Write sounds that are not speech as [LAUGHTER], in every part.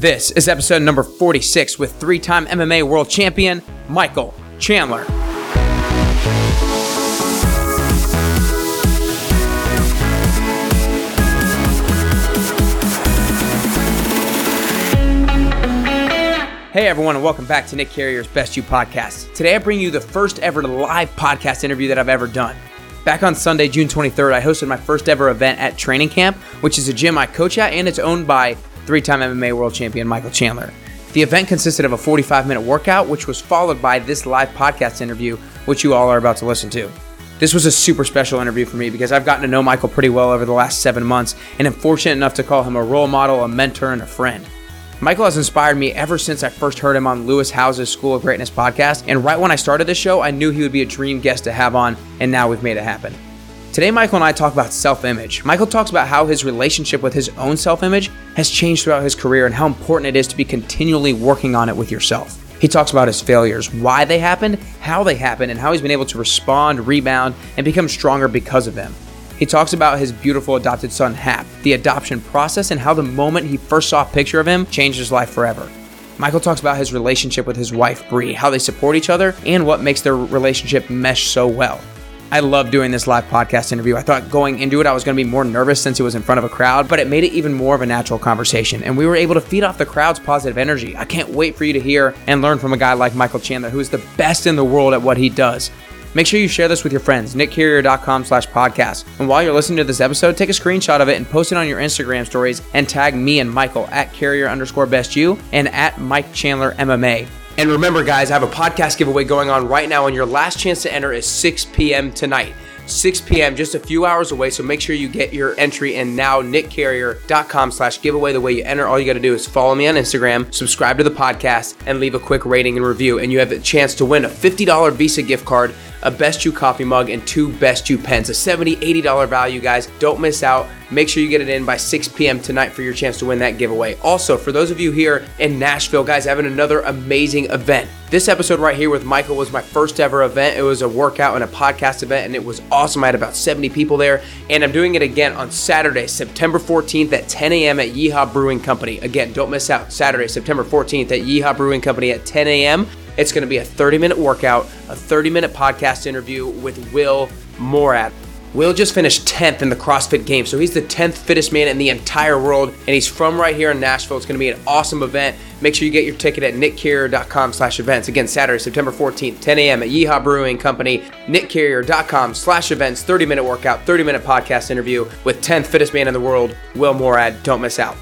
This is episode number 46 with three time MMA world champion Michael Chandler. Hey everyone, and welcome back to Nick Carrier's Best You podcast. Today I bring you the first ever live podcast interview that I've ever done. Back on Sunday, June 23rd, I hosted my first ever event at Training Camp, which is a gym I coach at and it's owned by three time MMA world champion Michael Chandler. The event consisted of a 45 minute workout, which was followed by this live podcast interview, which you all are about to listen to. This was a super special interview for me because I've gotten to know Michael pretty well over the last seven months and am fortunate enough to call him a role model, a mentor, and a friend. Michael has inspired me ever since I first heard him on Lewis Howes's School of Greatness podcast. And right when I started this show, I knew he would be a dream guest to have on, and now we've made it happen. Today, Michael and I talk about self image. Michael talks about how his relationship with his own self image has changed throughout his career and how important it is to be continually working on it with yourself. He talks about his failures, why they happened, how they happened, and how he's been able to respond, rebound, and become stronger because of them. He talks about his beautiful adopted son, Hap, the adoption process, and how the moment he first saw a picture of him changed his life forever. Michael talks about his relationship with his wife, Brie, how they support each other, and what makes their relationship mesh so well. I love doing this live podcast interview. I thought going into it, I was going to be more nervous since it was in front of a crowd, but it made it even more of a natural conversation. And we were able to feed off the crowd's positive energy. I can't wait for you to hear and learn from a guy like Michael Chandler, who is the best in the world at what he does. Make sure you share this with your friends, nickcarrier.com slash podcast. And while you're listening to this episode, take a screenshot of it and post it on your Instagram stories and tag me and Michael at carrier underscore best you and at Mike Chandler MMA. And remember, guys, I have a podcast giveaway going on right now, and your last chance to enter is 6 p.m. tonight. 6 p.m., just a few hours away. So make sure you get your entry in now, nickcarrier.com slash giveaway. The way you enter, all you got to do is follow me on Instagram, subscribe to the podcast, and leave a quick rating and review. And you have a chance to win a $50 Visa gift card, a Best You coffee mug, and two Best You pens. A $70, $80 value, guys. Don't miss out. Make sure you get it in by 6 p.m. tonight for your chance to win that giveaway. Also, for those of you here in Nashville, guys, having another amazing event. This episode right here with Michael was my first ever event. It was a workout and a podcast event, and it was awesome. I had about 70 people there, and I'm doing it again on Saturday, September 14th at 10 a.m. at Yeehaw Brewing Company. Again, don't miss out. Saturday, September 14th at Yeehaw Brewing Company at 10 a.m. It's going to be a 30 minute workout, a 30 minute podcast interview with Will Moorad. Will just finished 10th in the CrossFit Games, so he's the 10th fittest man in the entire world, and he's from right here in Nashville. It's going to be an awesome event. Make sure you get your ticket at nickcarrier.com slash events. Again, Saturday, September 14th, 10 a.m. at Yeehaw Brewing Company, nickcarrier.com slash events, 30-minute workout, 30-minute podcast interview with 10th fittest man in the world, Will Moorad. Don't miss out.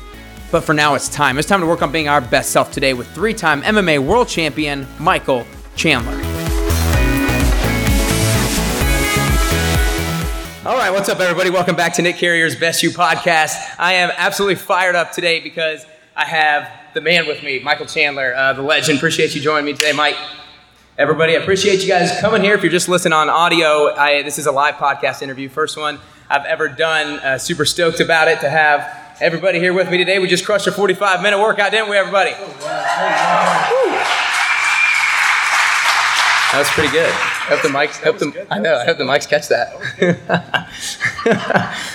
But for now, it's time. It's time to work on being our best self today with three-time MMA world champion, Michael Chandler. All right, what's up, everybody? Welcome back to Nick Carrier's Best You podcast. I am absolutely fired up today because I have the man with me, Michael Chandler, uh, the legend. Appreciate you joining me today, Mike. Everybody, I appreciate you guys coming here. If you're just listening on audio, I, this is a live podcast interview, first one I've ever done. Uh, super stoked about it to have everybody here with me today. We just crushed a 45 minute workout, didn't we, everybody? That was pretty good. Hope the mics. I know. I hope the mics catch that.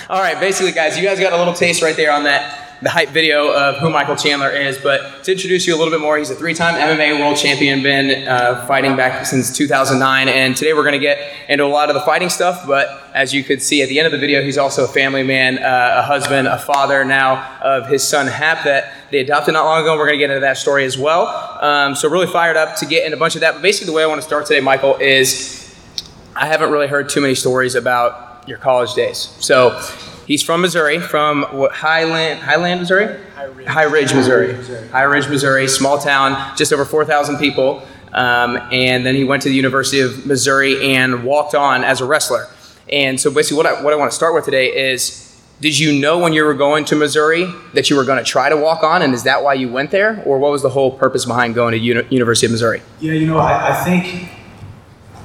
[LAUGHS] All right. Basically, guys, you guys got a little taste right there on that the hype video of who Michael Chandler is. But to introduce you a little bit more, he's a three-time MMA world champion, been uh, fighting back since 2009. And today we're going to get into a lot of the fighting stuff. But as you could see at the end of the video, he's also a family man, uh, a husband, a father now of his son Hap that they adopted not long ago. And we're going to get into that story as well. Um, so really fired up to get into a bunch of that. But basically, the way I want to start today, Michael, is I haven't really heard too many stories about your college days. So He's from Missouri, from what, Highland, Highland, Missouri? High Ridge, High Ridge Missouri. High Ridge, Missouri, small town, just over 4,000 people. Um, and then he went to the University of Missouri and walked on as a wrestler. And so basically, what I, what I want to start with today is did you know when you were going to Missouri that you were going to try to walk on? And is that why you went there? Or what was the whole purpose behind going to Uni- University of Missouri? Yeah, you know, I, I think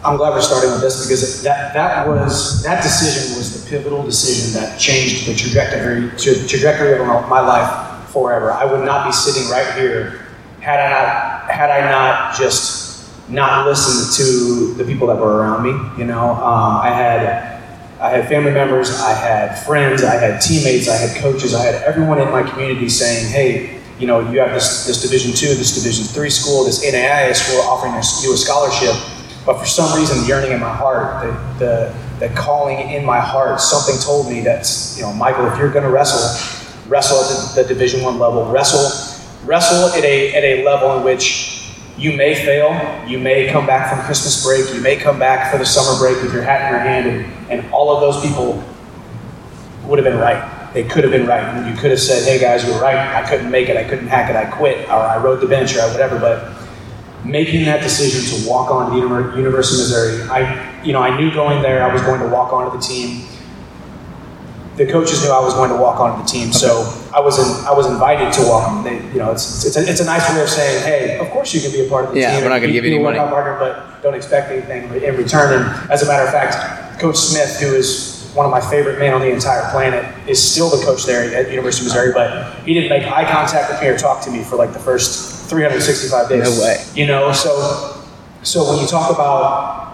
I'm glad we're starting with this because that that was that decision was pivotal decision that changed the trajectory tra- trajectory of my life forever. I would not be sitting right here had I not had I not just not listened to the people that were around me. You know, um, I had I had family members, I had friends, I had teammates, I had coaches, I had everyone in my community saying, "Hey, you know, you have this, this Division two, this Division three school, this NAIA school offering you a scholarship, but for some reason, the yearning in my heart, the, the, the calling in my heart, something told me that, you know, Michael, if you're going to wrestle, wrestle at the, the Division one level, wrestle, wrestle at a, at a level in which you may fail, you may come back from Christmas break, you may come back for the summer break with your hat in your hand, and, and all of those people would have been right they could have been right. You could have said, hey guys, you were right. I couldn't make it. I couldn't hack it. I quit. Or I rode the bench or whatever. But making that decision to walk on to the University of Missouri, I, you know, I knew going there I was going to walk onto the team. The coaches knew I was going to walk onto the team, so I was in, I was invited to walk. They, you know, it's it's a, it's a nice way of saying, hey, of course you can be a part of the yeah, team. Yeah, we're not going to give you any money, partner, but don't expect anything in return. And as a matter of fact, Coach Smith, who is one of my favorite men on the entire planet, is still the coach there at University of Missouri, but he didn't make eye contact with me or talk to me for like the first 365 days. No way. You know, so so when you talk about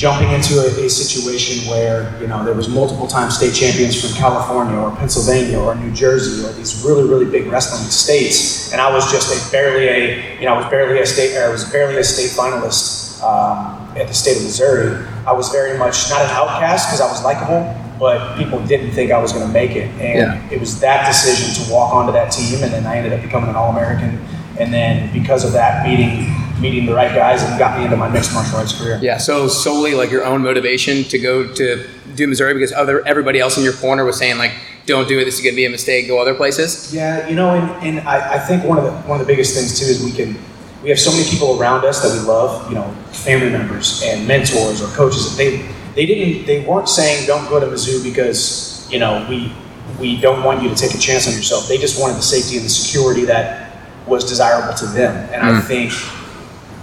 jumping into a, a, situation where you know there was multiple time state champions from California or Pennsylvania or New Jersey or these really really big wrestling states, and I was just a barely a you know I was barely a state I was barely a state finalist um, at the state of Missouri. I was very much not an outcast because I was likable, but people didn't think I was going to make it, and yeah. it was that decision to walk onto that team, and then I ended up becoming an All American, and then because of that meeting meeting the right guys and got me into my mixed martial arts career. Yeah, so solely like your own motivation to go to do Missouri because other everybody else in your corner was saying like, don't do it. This is going to be a mistake. Go other places. Yeah, you know, and, and I, I think one of the one of the biggest things too is we can we have so many people around us that we love. You know, family members and mentors or coaches. They they didn't they weren't saying don't go to Mizzou because you know we we don't want you to take a chance on yourself. They just wanted the safety and the security that was desirable to them. And mm. I think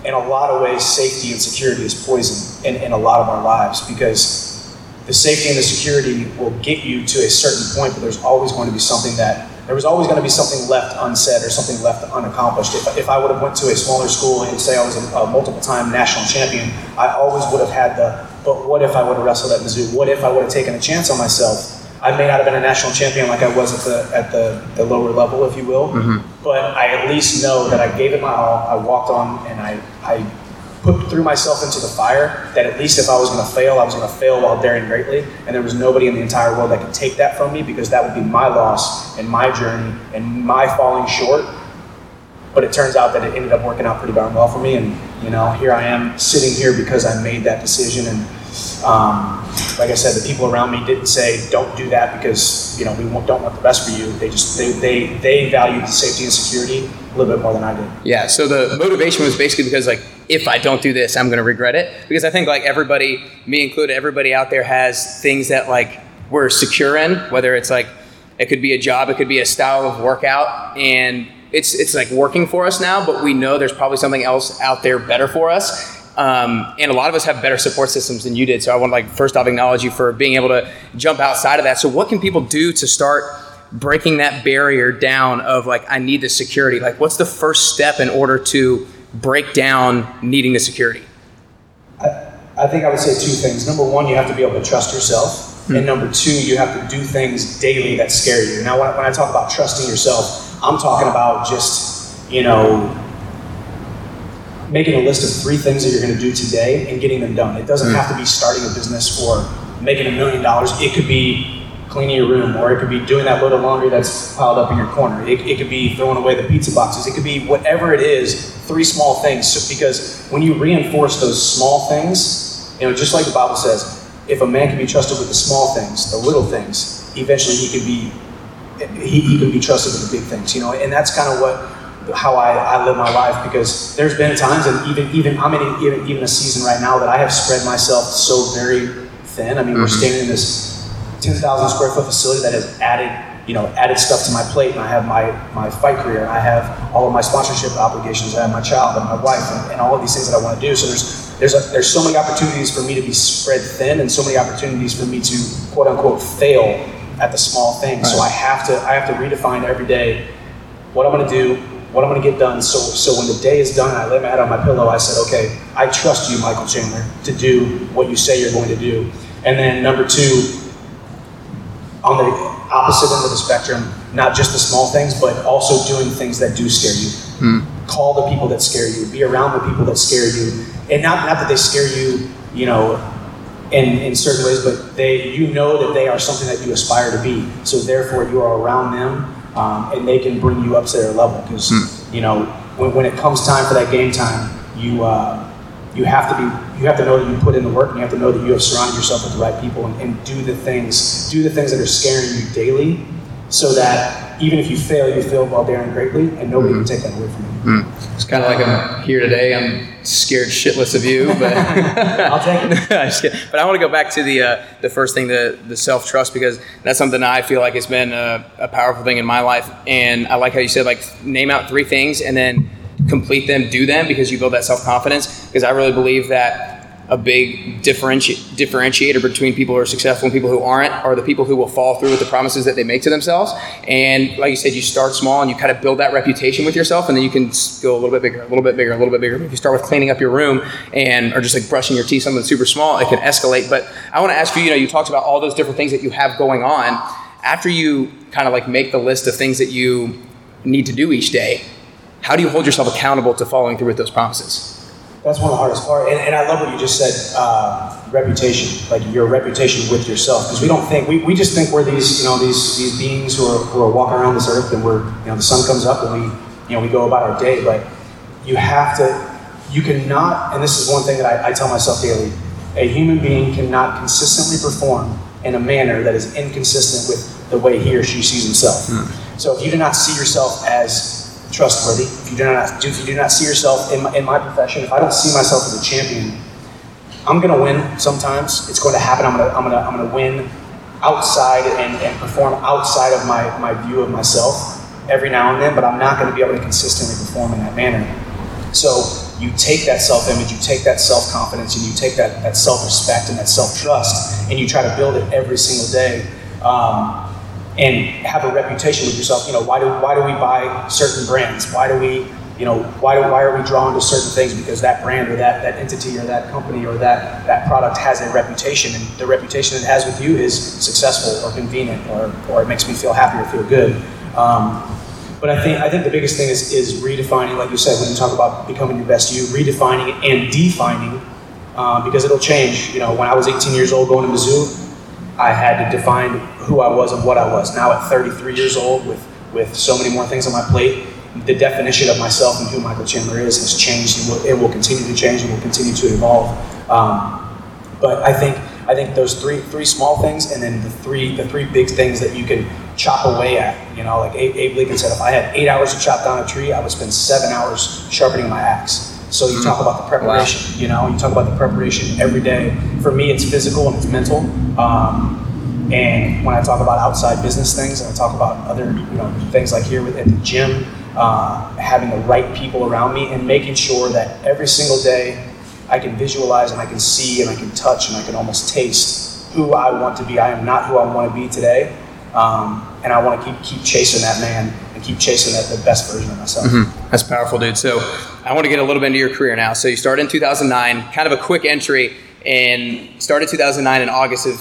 in a lot of ways, safety and security is poison in, in a lot of our lives because the safety and the security will get you to a certain point, but there's always going to be something that there was always going to be something left unsaid or something left unaccomplished. If, if I would have went to a smaller school and say I was a, a multiple-time national champion, I always would have had the, but what if I would have wrestled at Mizzou? What if I would have taken a chance on myself? I may not have been a national champion like I was at the at the, the lower level, if you will, mm-hmm. but I at least know that I gave it my all. I walked on and I, I put threw myself into the fire. That at least if I was going to fail, I was going to fail while daring greatly, and there was nobody in the entire world that could take that from me because that would be my loss and my journey and my falling short. But it turns out that it ended up working out pretty darn well for me, and you know here I am sitting here because I made that decision and um, like I said, the people around me didn't say, "Don't do that," because you know we don't want the best for you. They just they they they valued the safety and security a little bit more than I did. Yeah. So the motivation was basically because like if I don't do this, I'm going to regret it. Because I think like everybody, me included, everybody out there has things that like we're secure in, whether it's like it could be a job, it could be a style of workout, and it's it's like working for us now, but we know there's probably something else out there better for us. Um, and a lot of us have better support systems than you did. So I want to like first off acknowledge you for being able to jump outside of that. So what can people do to start breaking that barrier down of like I need the security? Like what's the first step in order to break down needing the security? I, I think I would say two things. Number one, you have to be able to trust yourself. Mm-hmm. And number two, you have to do things daily that scare you. Now, when I talk about trusting yourself, I'm talking about just, you know, making a list of three things that you're going to do today and getting them done. It doesn't mm. have to be starting a business or making a million dollars. It could be cleaning your room, or it could be doing that load of laundry that's piled up in your corner. It, it could be throwing away the pizza boxes. It could be whatever it is, three small things. So, because when you reinforce those small things, you know, just like the Bible says, if a man can be trusted with the small things, the little things, eventually he can be he, he can be trusted with the big things. You know, and that's kind of what how I, I live my life because there's been times and even even I'm in even, even a season right now that I have spread myself so very thin. I mean, mm-hmm. we're standing in this 10,000 square foot facility that has added you know added stuff to my plate, and I have my my fight career, and I have all of my sponsorship obligations, I have my child and my wife, and, and all of these things that I want to do. So there's there's a, there's so many opportunities for me to be spread thin, and so many opportunities for me to quote unquote fail at the small things. Right. So I have to I have to redefine every day what I'm going to do, what I'm going to get done. So, so when the day is done I lay my head on my pillow, I said, okay, I trust you, Michael Chandler, to do what you say you're going to do. And then number two, on the opposite end of the spectrum, not just the small things, but also doing things that do scare you. Hmm. Call the people that scare you. Be around the people that scare you, and not not that they scare you, you know, in, in certain ways, but they you know that they are something that you aspire to be. So therefore, you are around them, um, and they can bring you up to their level. Because you know when, when it comes time for that game time, you uh, you have to be you have to know that you put in the work, and you have to know that you have surrounded yourself with the right people, and, and do the things do the things that are scaring you daily, so that even if you fail, you fail while daring greatly, and nobody can take that away from you. It's kind of like I'm here today. I'm scared shitless of you, but [LAUGHS] I'll take it. [LAUGHS] I'm just. But I want to go back to the uh, the first thing, the the self trust, because that's something that I feel like has been a, a powerful thing in my life. And I like how you said like name out three things and then complete them, do them, because you build that self confidence. Because I really believe that a big differenti- differentiator between people who are successful and people who aren't are the people who will follow through with the promises that they make to themselves. And like you said, you start small and you kind of build that reputation with yourself, and then you can go a little bit bigger, a little bit bigger, a little bit bigger. If you start with cleaning up your room and or just like brushing your teeth, something super small, it can escalate. But I want to ask you, you know, you talked about all those different things that you have going on. After you kind of like make the list of things that you need to do each day, how do you hold yourself accountable to following through with those promises? That's one of the hardest part, and, and I love what you just said. Uh, reputation, like your reputation with yourself, because we don't think we, we just think we're these you know these these beings who are who are walking around this earth, and we're you know the sun comes up and we you know we go about our day, but you have to you cannot, and this is one thing that I, I tell myself daily: a human being cannot consistently perform in a manner that is inconsistent with the way he or she sees himself. So if you do not see yourself as trustworthy, if you do not if you do not see yourself in my, in my profession, if I don't see myself as a champion, I'm gonna win sometimes. It's going to happen. I'm gonna I'm gonna I'm gonna win outside and, and perform outside of my, my view of myself every now and then, but I'm not gonna be able to consistently perform in that manner. So you take that self-image, you take that self-confidence, and you take that, that self-respect and that self-trust, and you try to build it every single day. Um, and have a reputation with yourself. You know, why do why do we buy certain brands? Why do we, you know, why do why are we drawn to certain things? Because that brand or that that entity or that company or that that product has a reputation, and the reputation it has with you is successful or convenient or or it makes me feel happy or feel good. Um, but I think I think the biggest thing is is redefining, like you said, when you talk about becoming your best you, redefining it and defining, uh, because it'll change. You know, when I was 18 years old going to Mizzou, I had to define who I was and what I was. Now at 33 years old, with with so many more things on my plate, the definition of myself and who Michael Chandler is has changed. It will, it will continue to change and will continue to evolve. Um, but I think I think those three three small things, and then the three the three big things that you can chop away at. You know, like Abe, Abe Lincoln said, if I had eight hours to chop down a tree, I would spend seven hours sharpening my axe. So you talk about the preparation. You know, you talk about the preparation every day. For me, it's physical and it's mental. Um, and when I talk about outside business things, and I talk about other you know things like here with- at the gym, uh, having the right people around me, and making sure that every single day I can visualize and I can see and I can touch and I can almost taste who I want to be. I am not who I want to be today, um, and I want to keep keep chasing that man and keep chasing that the best version of myself. That's powerful, dude. So I want to get a little bit into your career now. So you started in 2009, kind of a quick entry, and started 2009 in August of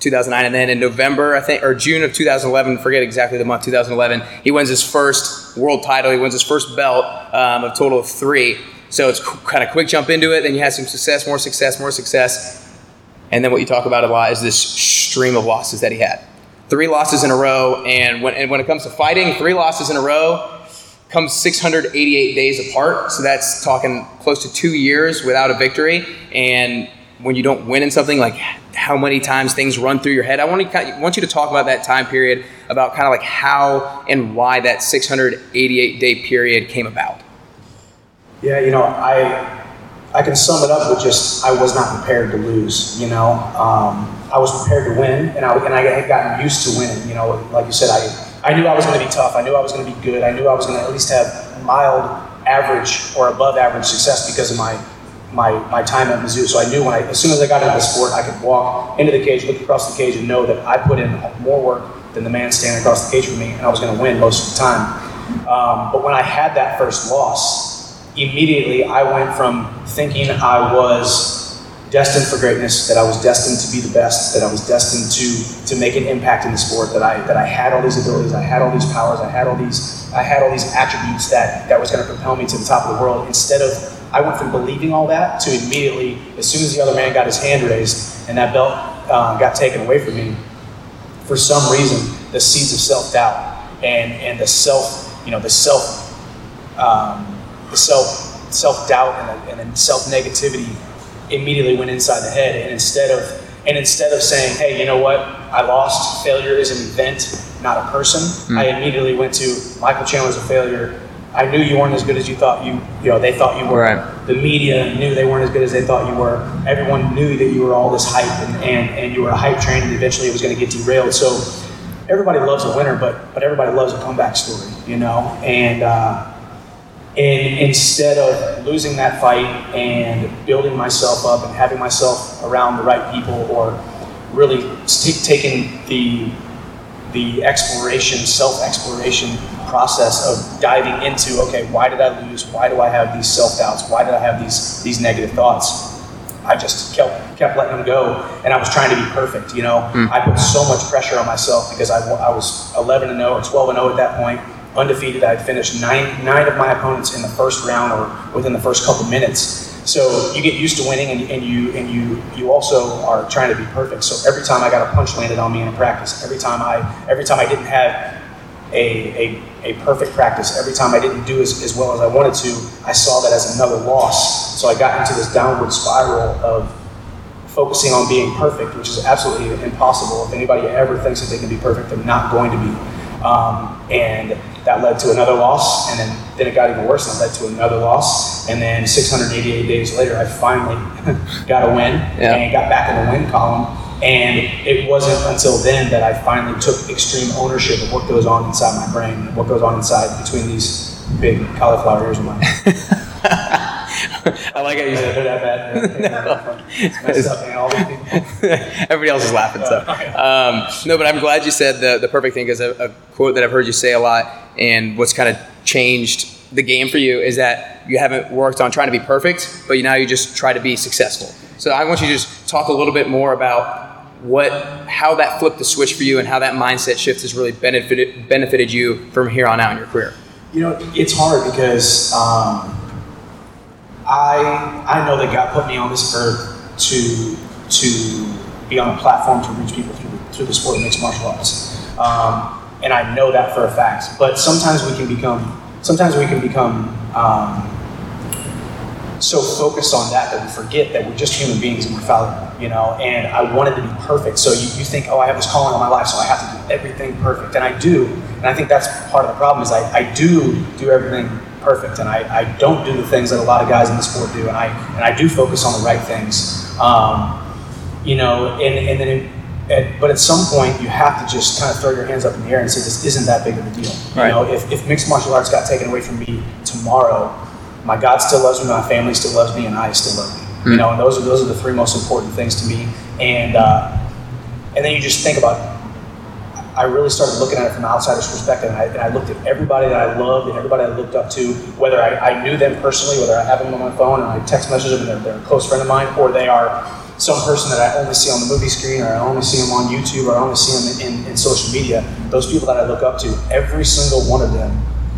2009, and then in November, I think, or June of 2011, forget exactly the month, 2011, he wins his first world title. He wins his first belt, um, a total of three. So it's kind of quick jump into it. Then you have some success, more success, more success, and then what you talk about a lot is this stream of losses that he had. Three losses in a row, and when, and when it comes to fighting, three losses in a row, comes 688 days apart. So that's talking close to two years without a victory. And when you don't win in something, like how many times things run through your head. I want to want you to talk about that time period, about kind of like how and why that 688 day period came about. Yeah, you know, I I can sum it up with just I was not prepared to lose. You know, um, I was prepared to win, and I and I had gotten used to winning. You know, like you said, I I knew I was going to be tough. I knew I was going to be good. I knew I was going to at least have mild, average, or above average success because of my my my time at Mizzou. So I knew when I as soon as I got into the sport, I could walk into the cage, look across the cage, and know that I put in more work than the man standing across the cage from me, and I was going to win most of the time. Um, but when I had that first loss, immediately I went from thinking I was destined for greatness, that I was destined to be the best, that I was destined to to make an impact in the sport, that I that I had all these abilities, I had all these powers, I had all these I had all these attributes that that was going to propel me to the top of the world. Instead of I went from believing all that to immediately, as soon as the other man got his hand raised and that belt uh, got taken away from me, for some reason, the seeds of self doubt and and the self, you know, the self, um, the self self doubt and the, and the self negativity immediately went inside the head. And instead of and instead of saying, hey, you know what, I lost. Failure is an event, not a person. Mm. I immediately went to Michael Chandler's a failure. I knew you weren't as good as you thought you, you know, they thought you were. Right. The media knew they weren't as good as they thought you were. Everyone knew that you were all this hype and, and, and you were a hype train and eventually it was going to get derailed. So everybody loves a winner, but, but everybody loves a comeback story, you know? And, uh, and instead of losing that fight and building myself up and having myself around the right people or really t- taking the the exploration, self-exploration process of diving into, okay, why did I lose? Why do I have these self-doubts? Why did I have these these negative thoughts? I just kept kept letting them go, and I was trying to be perfect. You know, mm. I put so much pressure on myself because I, I was 11 and 0 or 12 and 0 at that point, undefeated. I finished nine nine of my opponents in the first round or within the first couple minutes. So you get used to winning, and, and you and you you also are trying to be perfect. So every time I got a punch landed on me in practice, every time I every time I didn't have a, a, a perfect practice, every time I didn't do as, as well as I wanted to, I saw that as another loss. So I got into this downward spiral of focusing on being perfect, which is absolutely impossible. If anybody ever thinks that they can be perfect, they're not going to be. Um, and that led to another loss, and then, then it got even worse, and it led to another loss. And then 688 days later, I finally [LAUGHS] got a win yeah. and got back in the win column. And it wasn't until then that I finally took extreme ownership of what goes on inside my brain, and what goes on inside between these big cauliflower ears of mine. [LAUGHS] I like how you said that bad. [LAUGHS] no. [LAUGHS] Everybody else is laughing. So, um, no, but I'm glad you said the, the perfect thing because a, a quote that I've heard you say a lot, and what's kind of changed the game for you is that you haven't worked on trying to be perfect, but now you just try to be successful. So I want you to just talk a little bit more about what how that flipped the switch for you and how that mindset shift has really benefited benefited you from here on out in your career. You know, it's hard because um, I I know that God put me on this earth to to be on a platform to reach people through through the sport of mixed martial arts, um, and I know that for a fact. But sometimes we can become sometimes we can become um, so focused on that that we forget that we're just human beings and we're fallible, you know. And I wanted to be perfect, so you, you think, oh, I have this calling on my life, so I have to do everything perfect, and I do. And I think that's part of the problem is I, I do do everything perfect, and I, I don't do the things that a lot of guys in the sport do, and I and I do focus on the right things, um, you know, and and then. It, at, but at some point, you have to just kind of throw your hands up in the air and say, "This isn't that big of a deal." You know, if, if mixed martial arts got taken away from me tomorrow, my God still loves me, my family still loves me, and I still love me. Mm. You know, and those are those are the three most important things to me. And uh, and then you just think about I really started looking at it from an outsider's perspective, and I, and I, looked at everybody that I loved and everybody I looked up to, whether I, I, knew them personally, whether I have them on my phone and I text message them and they're, they're, a close friend of mine, or they are some person that I only see on the movie screen, or I only see them on YouTube, or I only see them in, in, in social media. Those people that I look up to, every single one of them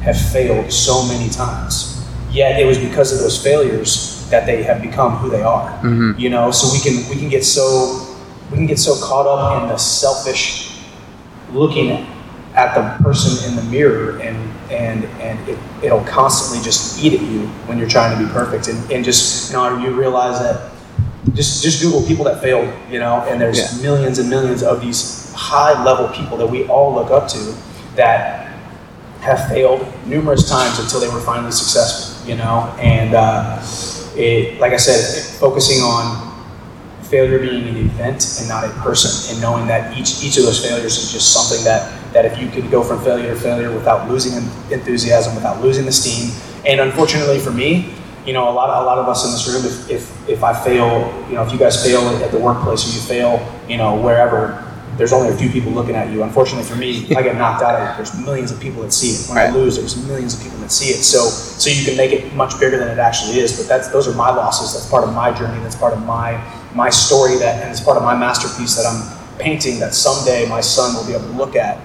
have failed so many times. Yet it was because of those failures that they have become who they are. Mm-hmm. You know, so we can we can get so we can get so caught up in the selfish looking at the person in the mirror and and and it, it'll constantly just eat at you when you're trying to be perfect and, and just you know you realize that just just google people that failed you know and there's yeah. millions and millions of these high level people that we all look up to that have failed numerous times until they were finally successful you know and uh, it like i said focusing on failure being an event and not a person, and knowing that each each of those failures is just something that that if you can go from failure to failure without losing enthusiasm, without losing the steam, and unfortunately for me, you know, a lot of, a lot of us in this room, if, if if I fail, you know, if you guys fail at the workplace or you fail, you know, wherever, there's only a few people looking at you. Unfortunately for me, I get knocked out of it. There's millions of people that see it. When right. I lose, there's millions of people that see it. So so you can make it much bigger than it actually is. But that's those are my losses. That's part of my journey. That's part of my my story that, and it's part of my masterpiece that I'm painting that someday my son will be able to look at.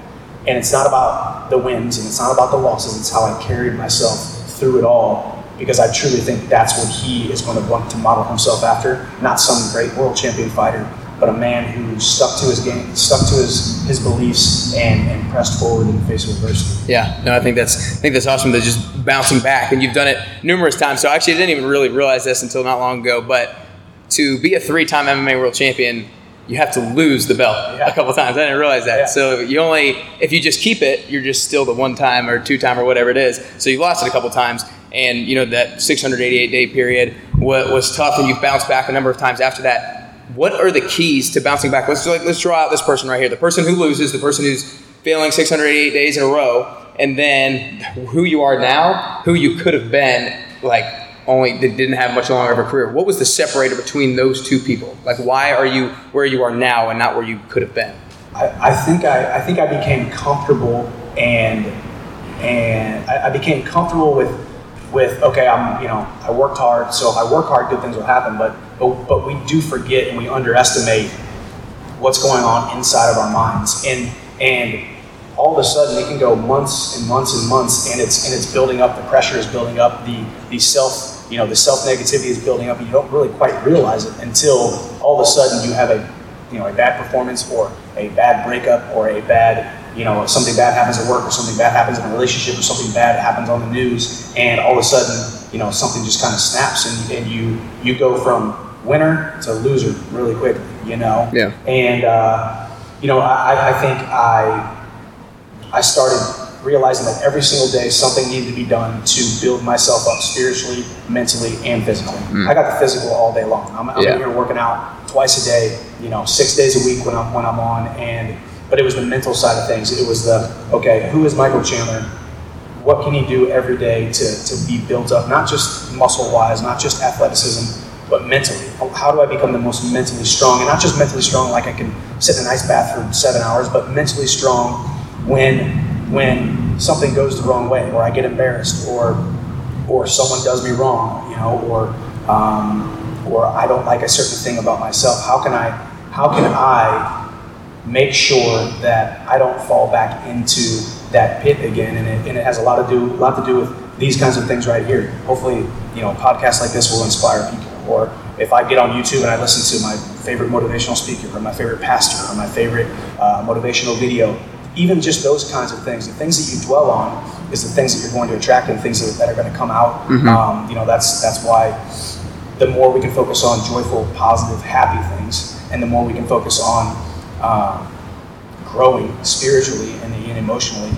And it's not about the wins and it's not about the losses, it's how I carried myself through it all because I truly think that's what he is going to want to model himself after. Not some great world champion fighter, but a man who stuck to his game, stuck to his, his beliefs, and, and pressed forward in the face of adversity. Yeah, no, I think that's I think that's awesome. That just bouncing back, and you've done it numerous times. So actually, I didn't even really realize this until not long ago. But to be a three-time MMA world champion, you have to lose the belt yeah. a couple times. I didn't realize that. Yeah. So you only if you just keep it, you're just still the one time or two time or whatever it is. So you lost it a couple times, and you know that 688 day period was, was tough, and you've bounced back a number of times after that what are the keys to bouncing back? Let's like let's draw out this person right here. The person who loses, the person who's failing 688 days in a row, and then who you are now, who you could have been, like only that didn't have much longer of a career. What was the separator between those two people? Like why are you where you are now and not where you could have been? I, I think I, I think I became comfortable and and I, I became comfortable with with okay, I'm you know I worked hard, so if I work hard, good things will happen. But but, but we do forget and we underestimate what's going on inside of our minds, and and all of a sudden it can go months and months and months, and it's and it's building up. The pressure is building up. The the self you know the self negativity is building up, and you don't really quite realize it until all of a sudden you have a you know a bad performance or a bad breakup or a bad you know, something bad happens at work or something bad happens in a relationship or something bad happens on the news, and all of a sudden, you know, something just kind of snaps, and, and you you go from winner to loser really quick, you know. Yeah. And uh, you know, I, I think I I started realizing that every single day something needed to be done to build myself up spiritually, mentally, and physically. Mm. I got the physical all day long. I'm, I'm yeah. here working out twice a day, you know, six days a week when I'm when I'm on, and but it was the mental side of things. It was the okay, who is Michael Chandler? What can he do every day to, to be built up, not just muscle wise, not just athleticism, but mentally? How do I become the most mentally strong? And not just mentally strong, like I can sit in a nice bath for seven hours, but mentally strong when when something goes the wrong way, or I get embarrassed, or or someone does me wrong, you know, or um, or I don't like a certain thing about myself. How can I how can I make sure that I don't fall back into that pit again. And it, and it has a lot to do, a lot to do with these kinds of things right here. Hopefully, you know, podcasts like this will inspire people. Or if I get on YouTube and I listen to my favorite motivational speaker, or my favorite pastor, or my favorite uh, motivational video, even just those kinds of things, the things that you dwell on is the things that you're going to attract and things that, are going to come out. Mm-hmm. Um, you know, that's that's why the more we can focus on joyful, positive, happy things, and the more we can focus on um, growing spiritually and, and emotionally,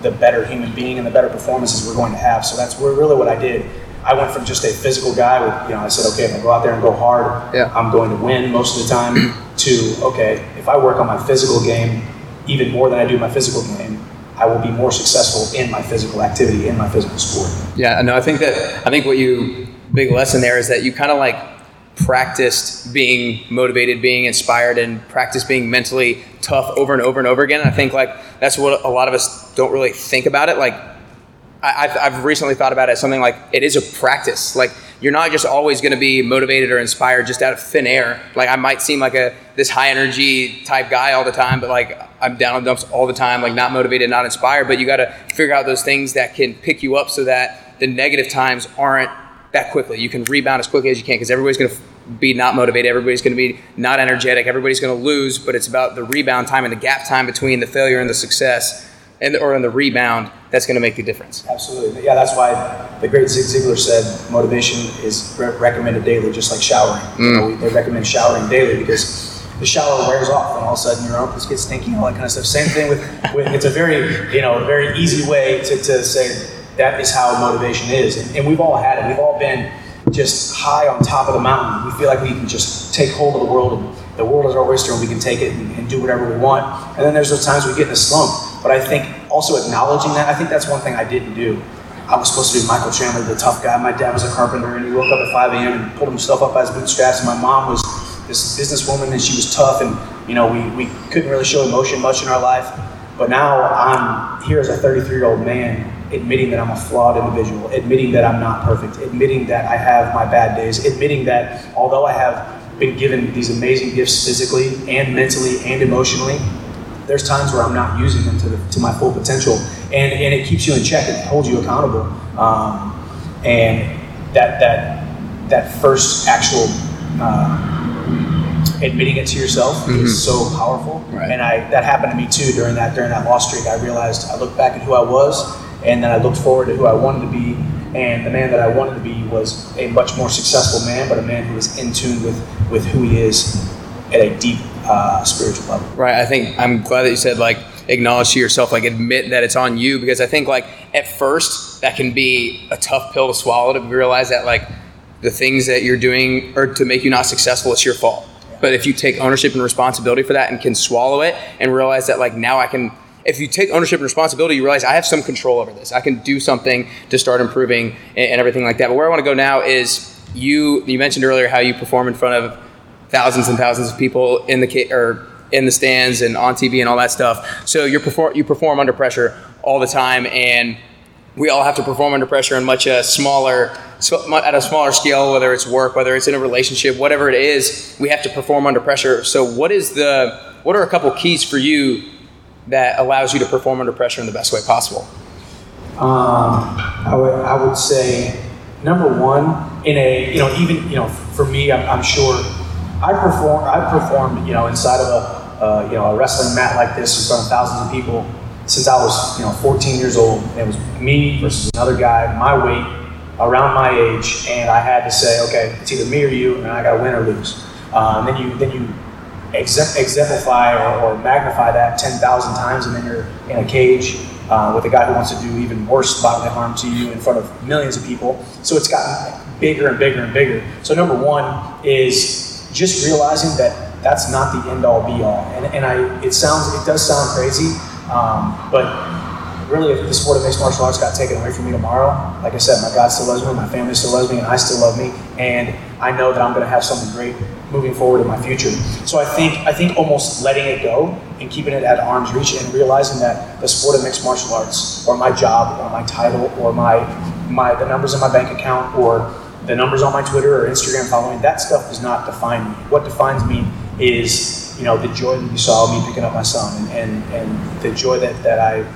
the better human being and the better performances we're going to have. So that's really what I did. I went from just a physical guy with, you know, I said, okay, if I go out there and go hard, yeah. I'm going to win most of the time, [CLEARS THROAT] to, okay, if I work on my physical game even more than I do my physical game, I will be more successful in my physical activity, in my physical sport. Yeah, no, I think that, I think what you, big lesson there is that you kind of like practiced being motivated, being inspired, and practice being mentally tough over and over and over again. And I think like that's what a lot of us don't really think about it. Like I, have I've recently thought about it as something like it is a practice. Like you're not just always going to be motivated or inspired just out of thin air. Like I might seem like a this high energy type guy all the time, but like I'm down on dumps all the time, like not motivated, not inspired. But you got to figure out those things that can pick you up so that the negative times aren't that quickly. You can rebound as quickly as you can because everybody's going to be not motivated. Everybody's going to be not energetic. Everybody's going to lose. But it's about the rebound time and the gap time between the failure and the success, and or in the rebound that's going to make the difference. Absolutely. Yeah, that's why the great Zig Ziglar said motivation is re- recommended daily, just like showering. Mm. You know, they recommend showering daily because the shower wears off, and all of a sudden your armpits get stinky, all that kind of stuff. Same thing with, with it's a very you know very easy way to, to say that is how motivation is. And, and, we've all had it. We've all been just high on top of the mountain. We feel like we can just take hold of the world and the world is our oyster and we can take it and, and do whatever we want. And then there's those times we get in a slump. But I think also acknowledging that, I think that's one thing I didn't do. I was supposed to be Michael Chandler, the tough guy. My dad was a carpenter and he woke up at 5 a.m. and pulled himself up by his bootstraps. And my mom was this businesswoman and she was tough and, you know, we, we couldn't really show emotion much in our life. But now I'm here as a 33 year old man admitting that I'm a flawed individual, admitting that I'm not perfect, admitting that I have my bad days, admitting that although I have been given these amazing gifts physically and mentally and emotionally, there's times where I'm not using them to, the, to my full potential, and, and it keeps you in check and holds you accountable. Um, and that that that first actual uh, admitting it to yourself mm-hmm. is so powerful. Right. And I that happened to me too during that during that loss streak. I realized I looked back at who I was, and then I looked forward to who I wanted to be. And the man that I wanted to be was a much more successful man, but a man who was in tune with with who he is at a deep uh, spiritual level. Right. I think I'm glad that you said like acknowledge to yourself, like admit that it's on you, because I think like at first that can be a tough pill to swallow to realize that like the things that you're doing or to make you not successful, it's your fault. But if you take ownership and responsibility for that and can swallow it and realize that like now I can if you take ownership and responsibility, you realize I have some control over this. I can do something to start improving and, and everything like that. But where I want to go now is you. You mentioned earlier how you perform in front of thousands and thousands of people in the or in the stands and on TV and all that stuff. So you perform you perform under pressure all the time, and we all have to perform under pressure in much a smaller at a smaller scale, whether it's work, whether it's in a relationship, whatever it is, we have to perform under pressure. So what is the what are a couple keys for you that allows you to perform under pressure in the best way possible? Um, I would I would say number one in a you know even you know for me I'm, I'm sure I perform I performed you know inside of a uh, you know, a wrestling mat like this in front of thousands of people since I was, you know, 14 years old. It was me versus another guy, my weight, around my age, and I had to say, okay, it's either me or you, and I got to win or lose. Um, then you then you exemplify or, or magnify that 10,000 times, and then you're in a cage uh, with a guy who wants to do even worse bodily harm to you in front of millions of people. So it's gotten bigger and bigger and bigger. So number one is just realizing that that's not the end all be all. And, and I, it sounds, it does sound crazy, um, but really, if the sport of mixed martial arts got taken away from me tomorrow, like I said, my God still loves me, my family still loves me, and I still love me, and I know that I'm going to have something great moving forward in my future. So I think, I think almost letting it go and keeping it at arm's reach, and realizing that the sport of mixed martial arts, or my job, or my title, or my, my the numbers in my bank account, or the numbers on my Twitter or Instagram following, that stuff does not define me. What defines me is you know the joy that you saw me picking up my son and, and, and the joy that, that I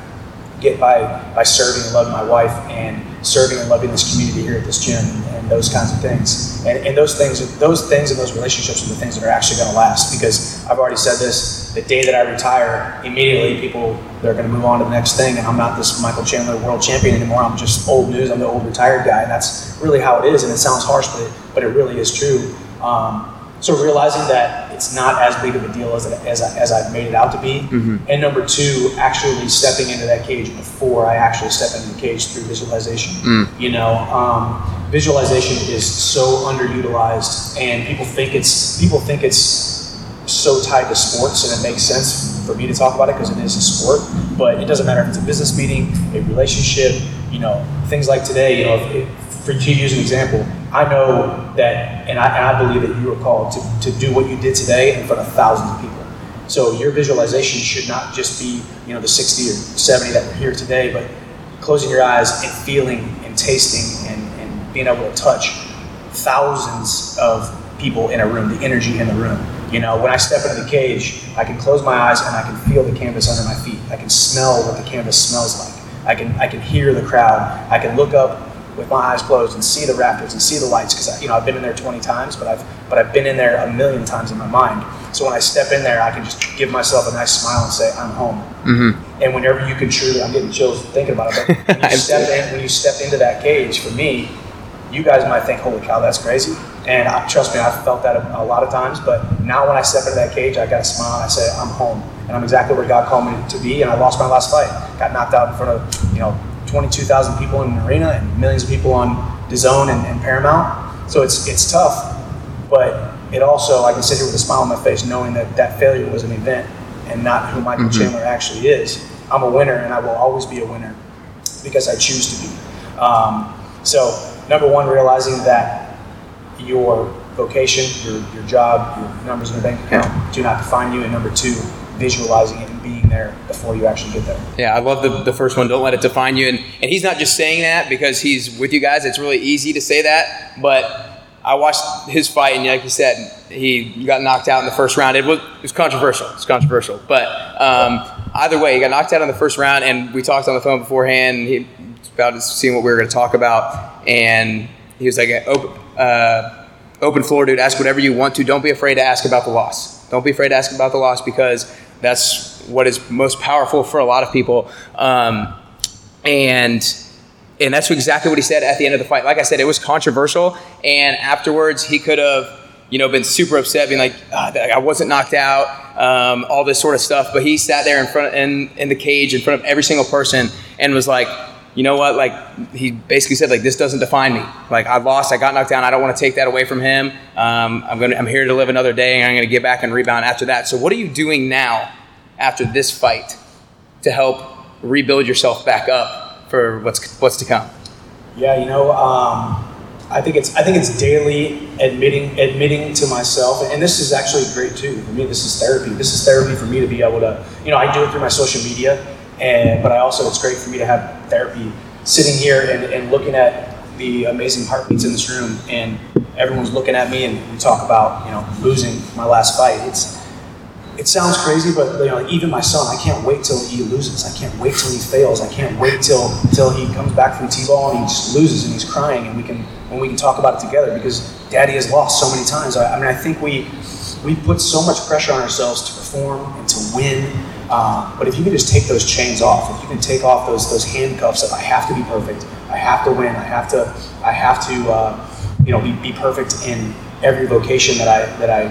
get by by serving and loving my wife and serving and loving this community here at this gym and, those kinds of things. And, and those things those things and those relationships are the things that are actually going to last because I've already said this the day that I retire immediately people they're going to move on to the next thing and I'm not this Michael Chandler world champion anymore. I'm just old news I'm the old retired guy and that's really how it is and it sounds harsh but it, but it really is true. Um, so realizing that it's not as big of a deal as, as, as I've made it out to be. Mm-hmm. And number two, actually stepping into that cage before I actually step into the cage through visualization. Mm. You know, um, visualization is so underutilized, and people think it's people think it's so tied to sports, and it makes sense for me to talk about it because it is a sport. But it doesn't matter if it's a business meeting, a relationship, you know, things like today. You know, if, if, for to use an example, I know that, and I, and I believe that you are called to, to do what you did today in front of thousands of people. So your visualization should not just be, you know, the 60 or 70 that were here today, but closing your eyes and feeling and tasting and, and being able to touch thousands of people in a room, the energy in the room. You know, when I step into the cage, I can close my eyes and I can feel the canvas under my feet. I can smell what the canvas smells like. I can I can hear the crowd. I can look up with my eyes closed and see the rafters and see the lights because you know I've been in there 20 times, but I've but I've been in there a million times in my mind. So when I step in there, I can just give myself a nice smile and say I'm home. Mm-hmm. And whenever you can truly, I'm getting chills thinking about it. But when [LAUGHS] you step in, when you step into that cage, for me, you guys might think, "Holy cow, that's crazy!" And I, trust me, I've felt that a, a, lot of times. But now when I step into that cage, I got a smile and I say, "I'm home," and I'm exactly where God called me to be. And I lost my last fight, got knocked out in front of you know 22,000 people in an arena and millions of people on DAZN and, and Paramount. So it's it's tough, but it also I can sit here with a smile on my face knowing that that failure was an event and not who Michael mm-hmm. Chandler actually is. I'm a winner and I will always be a winner because I choose to be. Um, so number one, realizing that your vocation, your, your job, your numbers in the bank account do not define you. And number two, visualizing it and being there before you actually get there. Yeah, I love the, the first one. Don't let it define you. And, and he's not just saying that because he's with you guys. It's really easy to say that. But I watched his fight, and like you said, he got knocked out in the first round. It was it was controversial. It's controversial, but um, either way, he got knocked out in the first round, and we talked on the phone beforehand. And he about seeing what we were going to talk about, and he was like, "Open, uh, open floor, dude. Ask whatever you want to. Don't be afraid to ask about the loss. Don't be afraid to ask about the loss because that's what is most powerful for a lot of people." Um, and and that's exactly what he said at the end of the fight. Like I said, it was controversial, and afterwards he could have, you know, been super upset, being like, oh, I wasn't knocked out, um, all this sort of stuff. But he sat there in front in in the cage in front of every single person and was like, you know what? Like he basically said, like this doesn't define me. Like I lost, I got knocked down. I don't want to take that away from him. Um, I'm gonna, I'm here to live another day, and I'm gonna get back and rebound after that. So what are you doing now after this fight to help rebuild yourself back up for what's what's to come? Yeah, you know, um, I think it's I think it's daily admitting admitting to myself, and this is actually great too. For me, this is therapy. This is therapy for me to be able to, you know, I do it through my social media, and but I also it's great for me to have therapy sitting here and, and looking at the amazing heartbeats in this room, and everyone's looking at me, and we talk about you know losing my last fight. It's it sounds crazy, but you know, even my son, I can't wait till he loses. I can't wait till he fails. I can't wait till till he comes back from t-ball and he just loses and he's crying, and we can and we can talk about it together because Daddy has lost so many times. I, I mean, I think we we put so much pressure on ourselves to perform and to win. Uh, but if you can just take those chains off, if you can take off those those handcuffs of I have to be perfect, I have to win, I have to I have to uh, you know be, be perfect in every vocation that I that I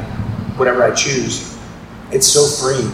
whatever I choose it's so free.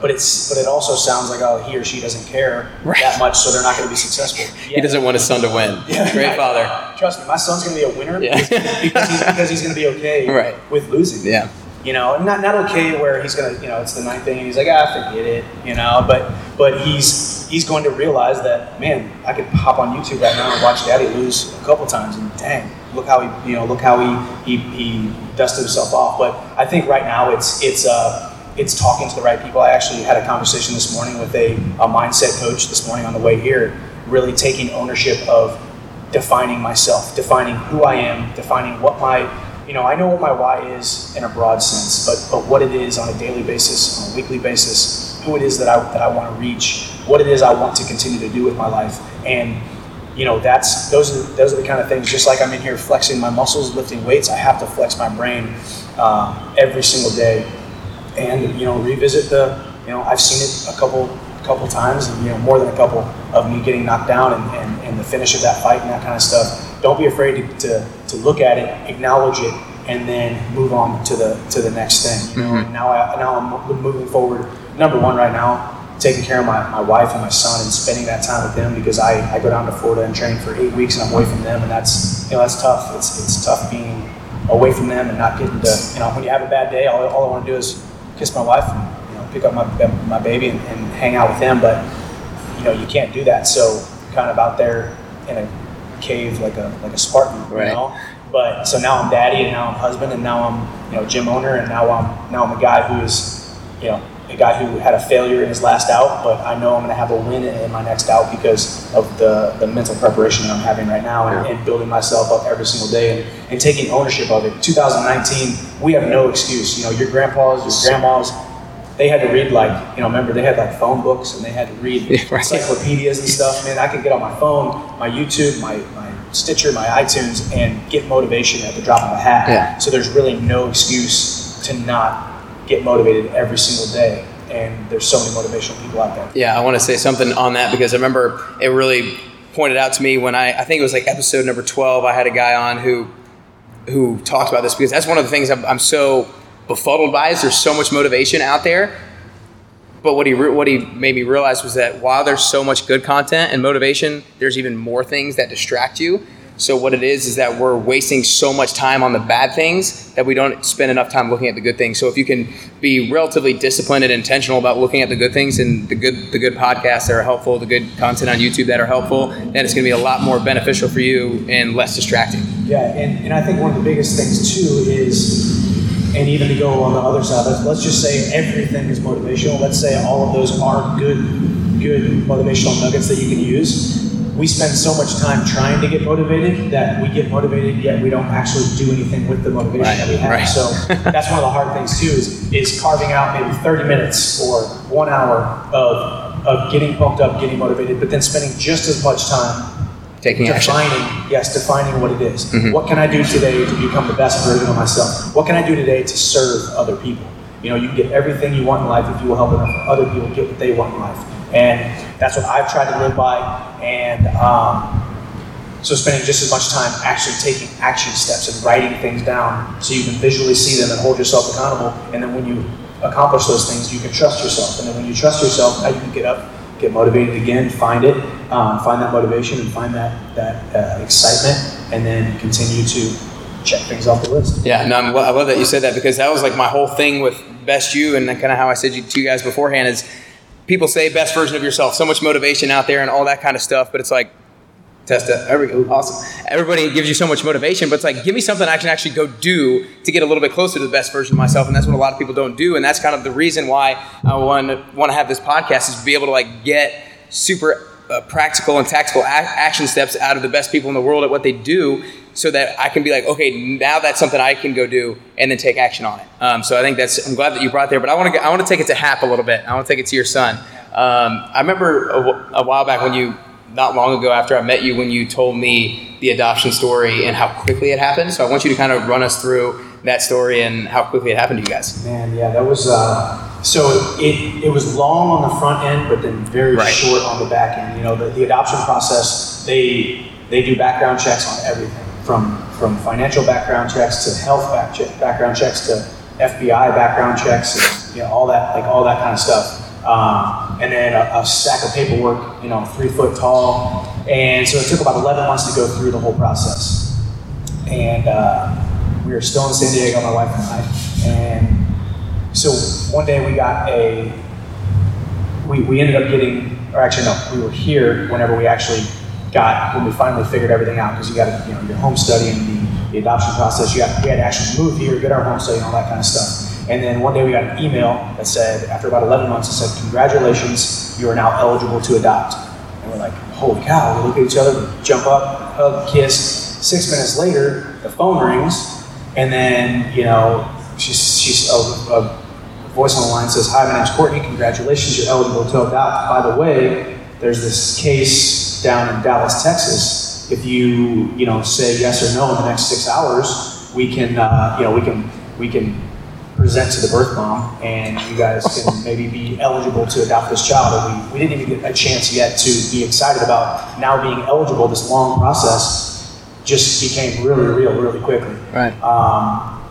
But it's but it also sounds like oh he or she doesn't care right. that much, so they're not going to be successful. Yeah. [LAUGHS] He doesn't want his son to win. Yeah, great father. Trust me, my son's going to be a winner yeah. because, he's, because he's going to be okay [LAUGHS] right. with losing. Yeah. You know, not not okay where he's gonna, you know, it's the ninth thing and he's like, ah, forget it, you know. But but he's he's going to realize that, man, I could hop on YouTube right now and watch Daddy lose a couple times, and dang, look how he, you know, look how he he, he dusted himself off. But I think right now it's it's uh it's talking to the right people. I actually had a conversation this morning with a, a mindset coach this morning on the way here, really taking ownership of defining myself, defining who I am, defining what my, you know, I know what my why is in a broad sense, but but what it is on a daily basis, on a weekly basis, who it is that I that I want to reach, what it is I want to continue to do with my life, and you know that's those are those are the kind of things. Just like I'm in here flexing my muscles, lifting weights, I have to flex my brain uh, every single day and you know revisit the you know I've seen it a couple couple times and you know more than a couple of me getting knocked down and, and, and the finish of that fight and that kind of stuff. Don't be afraid to, to, to look at it, acknowledge it, and then move on to the to the next thing. You know, mm-hmm. now I now I'm moving forward. Number one right now, taking care of my, my wife and my son and spending that time with them because I, I go down to Florida and train for eight weeks and I'm away from them and that's you know that's tough. It's it's tough being away from them and not getting to you know when you have a bad day all, all I want to do is kiss my wife and you know pick up my my baby and, and hang out with them, But you know you can't do that. So kind of out there in a cave like a like a Spartan, right. you know. But so now I'm daddy and now I'm husband and now I'm you know gym owner and now I'm now I'm a guy who is you know a guy who had a failure in his last out, but I know I'm going to have a win in my next out because of the, the mental preparation that I'm having right now and, and building myself up every single day and, and, taking ownership of it. 2019, we have no excuse. You know, your grandpas, your grandmas, they had to read like, you know, remember they had like phone books and they had to read [LAUGHS] right. encyclopedias and stuff. Man, I could get on my phone, my YouTube, my, my Stitcher, my iTunes, and get motivation at the drop of a hat. Yeah. So there's really no excuse to not get motivated every single day. And there's so many motivational people out there. Yeah, I want to say something on that because I remember it really pointed out to me when I, I think it was like episode number 12, I had a guy on who, who talked about this because that's one of the things I'm, I'm so befuddled by is there's so much motivation out there. But what he, re- what he made me realize was that while there's so much good content and motivation, there's even more things that distract you. So what it is is that we're wasting so much time on the bad things that we don't spend enough time looking at the good things. So if you can be relatively disciplined and intentional about looking at the good things and the good the good podcasts that are helpful, the good content on YouTube that are helpful, then it's going to be a lot more beneficial for you and less distracting. Yeah, and, and I think one of the biggest things too is, and even to go on the other side, let's, let's just say everything is motivational. Let's say all of those are good good motivational nuggets that you can use we spend so much time trying to get motivated that we get motivated yet we don't actually do anything with the motivation Right, that we have. right. So [LAUGHS] that's one of the hard things too is, is carving out maybe 30 minutes or one hour of, of getting pumped up, getting motivated, but then spending just as much time Taking action. defining, yes, defining what it is. Mhm. What can I do today to become the best version of myself? What can I do today to serve other people? You know, you can get everything you want in life if you will help enough other people get what they want in life. And that's what I've tried to live by. And um, so spending just as much time actually taking action steps and writing things down so you can visually see them and hold yourself accountable. And then when you accomplish those things, you can trust yourself. And then when you trust yourself, now you can get up, get motivated again, find it, um, find that motivation and find that, that uh, excitement, and then continue to check things off the list. Yeah, no, I'm, I love that you said that because that was like my whole thing with best you and kind of how I said you, to you guys beforehand is people say best version of yourself, so much motivation out there and all that kind of stuff, but it's like test it. There. Awesome. Everybody gives you so much motivation, but it's like give me something I can actually go do to get a little bit closer to the best version of myself, and that's what a lot of people don't do, and that's kind of the reason why I want want to have this podcast is to be able to like get super uh, practical and tactical a- action steps out of the best people in the world at what they do so that I can be like, okay, now that's something I can go do and then take action on it. Um, so I think that's, I'm glad that you brought there, but I want to, I want to take it to Hap a little bit. I want to take it to your son. Um, I remember a, wh- a while back when you, not long ago after I met you, when you told me the adoption story and how quickly it happened. So I want you to kind of run us through that story and how quickly it happened to you guys. Man, yeah, that was uh, so it, it was long on the front end, but then very Right. short on the back end. You know, the, the adoption process they they do background checks on everything from from financial background checks to health back check, background checks to FBI background checks, and, you know, all that like all that kind of stuff. Um, and then a, a stack of paperwork, you know, three foot tall, and so it took about 11 months to go through the whole process and uh, we were still in San Diego, my wife and I. And so one day we got a, we, we ended up getting, or actually no, we were here whenever we actually got, when we finally figured everything out, because you got to, you know, your home study and the, the adoption process, you got, we had to actually move here, get our home study and all that kind of stuff. And then one day we got an email that said, after about 11 months, it said, congratulations, you are now eligible to adopt. And we're like, holy cow, we look at each other, we jump up, hug, kiss. Six minutes later, the phone rings, and then, you know, she's, she's a, a voice on the line says, Hi, my name's Courtney, congratulations, you're eligible to adopt. By the way, there's this case down in Dallas, Texas. If you, you know, say yes or no in the next six hours, we can, uh, you know, we can, we can present to the birth mom, and you guys can [LAUGHS] maybe be eligible to adopt this child. And we, we didn't even get a chance yet to be excited about now being eligible. This long process just became really real really quickly. Right. Um,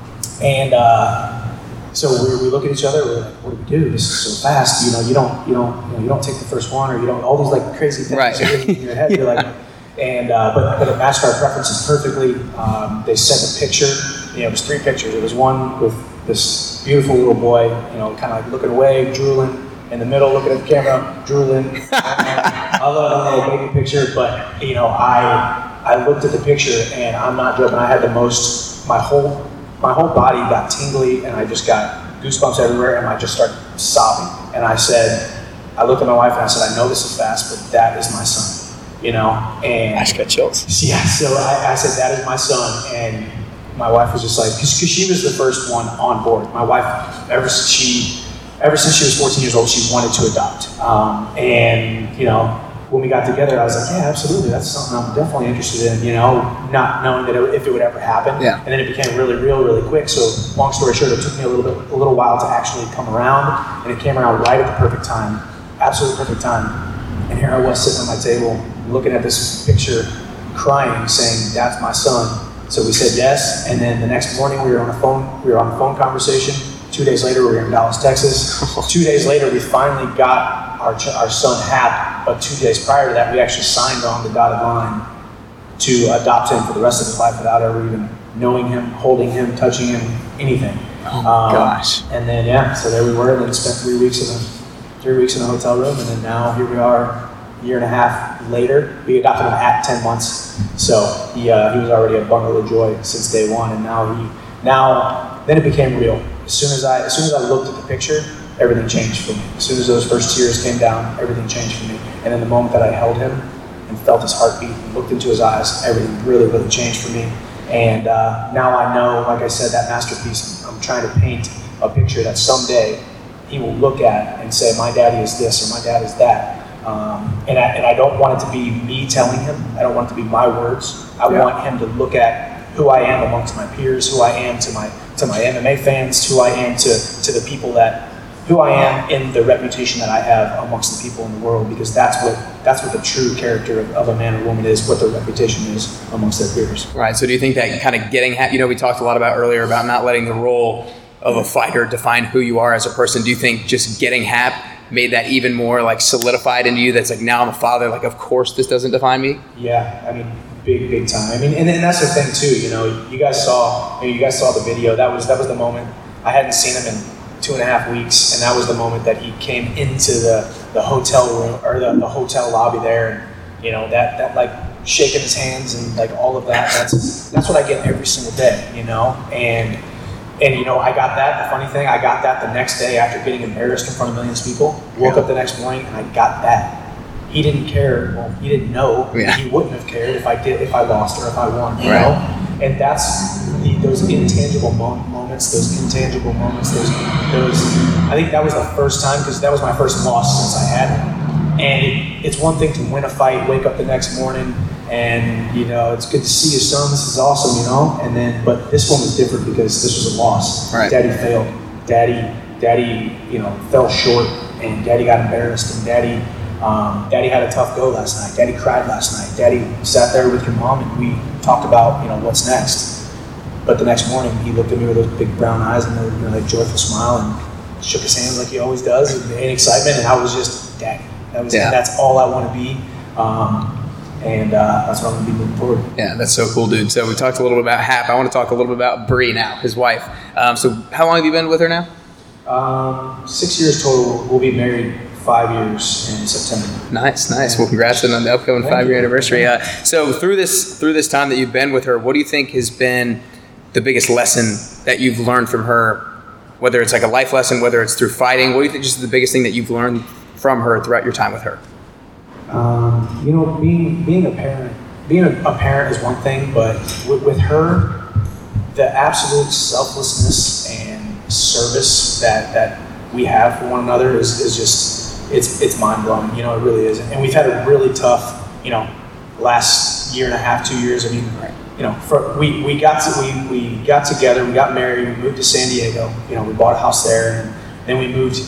and uh, so we, we look at each other. We're like, "What do we do? This is so fast. You know, you don't, you don't, you know, you don't take the first one, or you don't. All these like crazy things Right. in your head. You're like, [LAUGHS] and uh, but but it matched our preferences perfectly. Um, they sent a picture. You know, it was three pictures. It was one with this beautiful little boy. You know, kind of like looking away, drooling. In the middle, looking at the camera, drooling. [LAUGHS] I love a little baby picture, but you know, I I looked at the picture and I'm not joking. I had the most. My whole my whole body got tingly and I just got goosebumps everywhere and I just started sobbing. And I said, I looked at my wife and I said, I know this is fast, but that is my son. You know, and I just got chills. [LAUGHS] yeah, so I, I said, that is my son. And my wife was just like, because she was the first one on board. My wife, ever since she, ever since she was 14 years old, she wanted to adopt. Um, and, you know, when we got together, I was like, yeah, absolutely. That's something I'm definitely interested in, you know, not knowing that it, if it would ever happen. Yeah. And then it became really real, really quick. So long story short, it took me a little bit, a little while to actually come around. And it came around right at the perfect time, absolute perfect time. And here I was sitting at my table, looking at this picture, crying, saying, "That's my son." So we said yes, and then the next morning we were on a phone. We were on a phone conversation. Two days later, we were in Dallas, Texas. [LAUGHS] two days later, we finally got our ch- our son Hap. But two days prior to that, we actually signed on the dotted line to adopt him for the rest of his life without ever even knowing him, holding him, touching him, anything. Um, gosh. And then yeah, so there we were, and then spent three weeks in a three weeks in a hotel room, and then now here we are, a year and a half later. We adopted him at ten months, so he uh, he was already a bundle of joy since day one, and now he now then it became real. As soon as I as soon as I looked at the picture, everything changed for me. As soon as those first tears came down, everything changed for me. And in the moment that I held him and felt his heartbeat, and looked into his eyes, everything really, really changed for me. And uh, now I know, like I said, that masterpiece, I'm trying to paint a picture that someday he will look at and say, my daddy is this or my dad is that. Um, and, I, and I don't want it to be me telling him. I don't want it to be my words. I Yeah. want him to look at who I am amongst my peers, who I am to my to my MMA fans, who I am to, to the people that who I am in the reputation that I have amongst the people in the world because that's what that's what the true character of, of a man or woman is, what their reputation is amongst their peers. Right. So do you think that kind of getting, you know, we talked a lot about earlier about not letting the role of a fighter define who you are as a person. Do you think just getting Hap made that even more like solidified into you? That's like now I'm a father. Like, of course, this doesn't define me. Yeah, I mean, big, big time. I mean, and, and that's the thing too. You know, you guys saw, you, you guys saw the video. That was that was the moment. I hadn't seen him in two and a half weeks, and that was the moment that he came into the, the hotel room or the, the hotel lobby there, and you know that that like shaking his hands and like all of that. That's that's what I get every single day. You know, and and you know, I got that. The funny thing, I got that the next day after getting embarrassed in front of millions of people. Woke up the next morning and I got that. He didn't care. Well, he didn't know. Yeah. He wouldn't have cared if I did, if I lost or if I won. You Right. know, and that's the, those intangible mo- moments, those intangible moments. Those, those. I think that was the first time because that was my first loss since I had it. And it, it's one thing to win a fight, wake up the next morning, and you know it's good to see your son. This is awesome, you know. And then, but this one was different because this was a loss. Right. Daddy failed. Daddy, daddy, you know, fell short, and daddy got embarrassed, and daddy, um, daddy had a tough go last night. Daddy cried last night. Daddy sat there with your mom, and we talked about, you know, what's next. But the next morning, he looked at me with those big brown eyes and a you know, like joyful smile, and shook his hand like he always does, in, excitement. And I was just, daddy. That was, Yeah. that's all I want to be, um, and uh, that's what I'm gonna be moving forward. Yeah, that's so cool, dude. So we talked a little bit about Hap. I want to talk a little bit about Brie now, his wife. Um, so how long have you been with her now? Um, six years total. We'll be married five years in September. Nice, nice. Well, congrats on the upcoming Thank five year you. anniversary. Uh, so through this through this time that you've been with her, what do you think has been the biggest lesson that you've learned from her? Whether it's like a life lesson, whether it's through fighting, what do you think is the biggest thing that you've learned from her throughout your time with her? Um, you know, being being a parent, being a, a parent is one thing, but with, with her, the absolute selflessness and service that that we have for one another is, is just it's it's mind blowing. You know, it really is. And we've had a really tough, you know, last year and a half, two years. I mean, you know, for, we we got to we, we got together, we got married, we moved to San Diego. You know, we bought a house there, and then we moved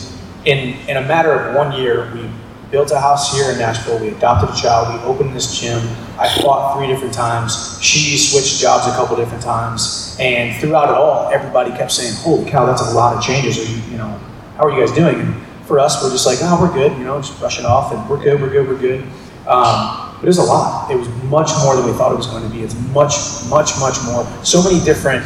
in in a matter of one year. We built a house here in Nashville. We adopted a child. We opened this gym. I fought three different times. She switched jobs a couple different times, and throughout it all, everybody kept saying, "Holy cow, that's a lot of changes." Are you, you know, how are you guys doing? And for us, we're just like, "Oh, we're good." You know, just brush it off, and we're good. We're good. We're good. Um, but it was a lot. It was much more than we thought it was going to be. It's much, much, much more. So many different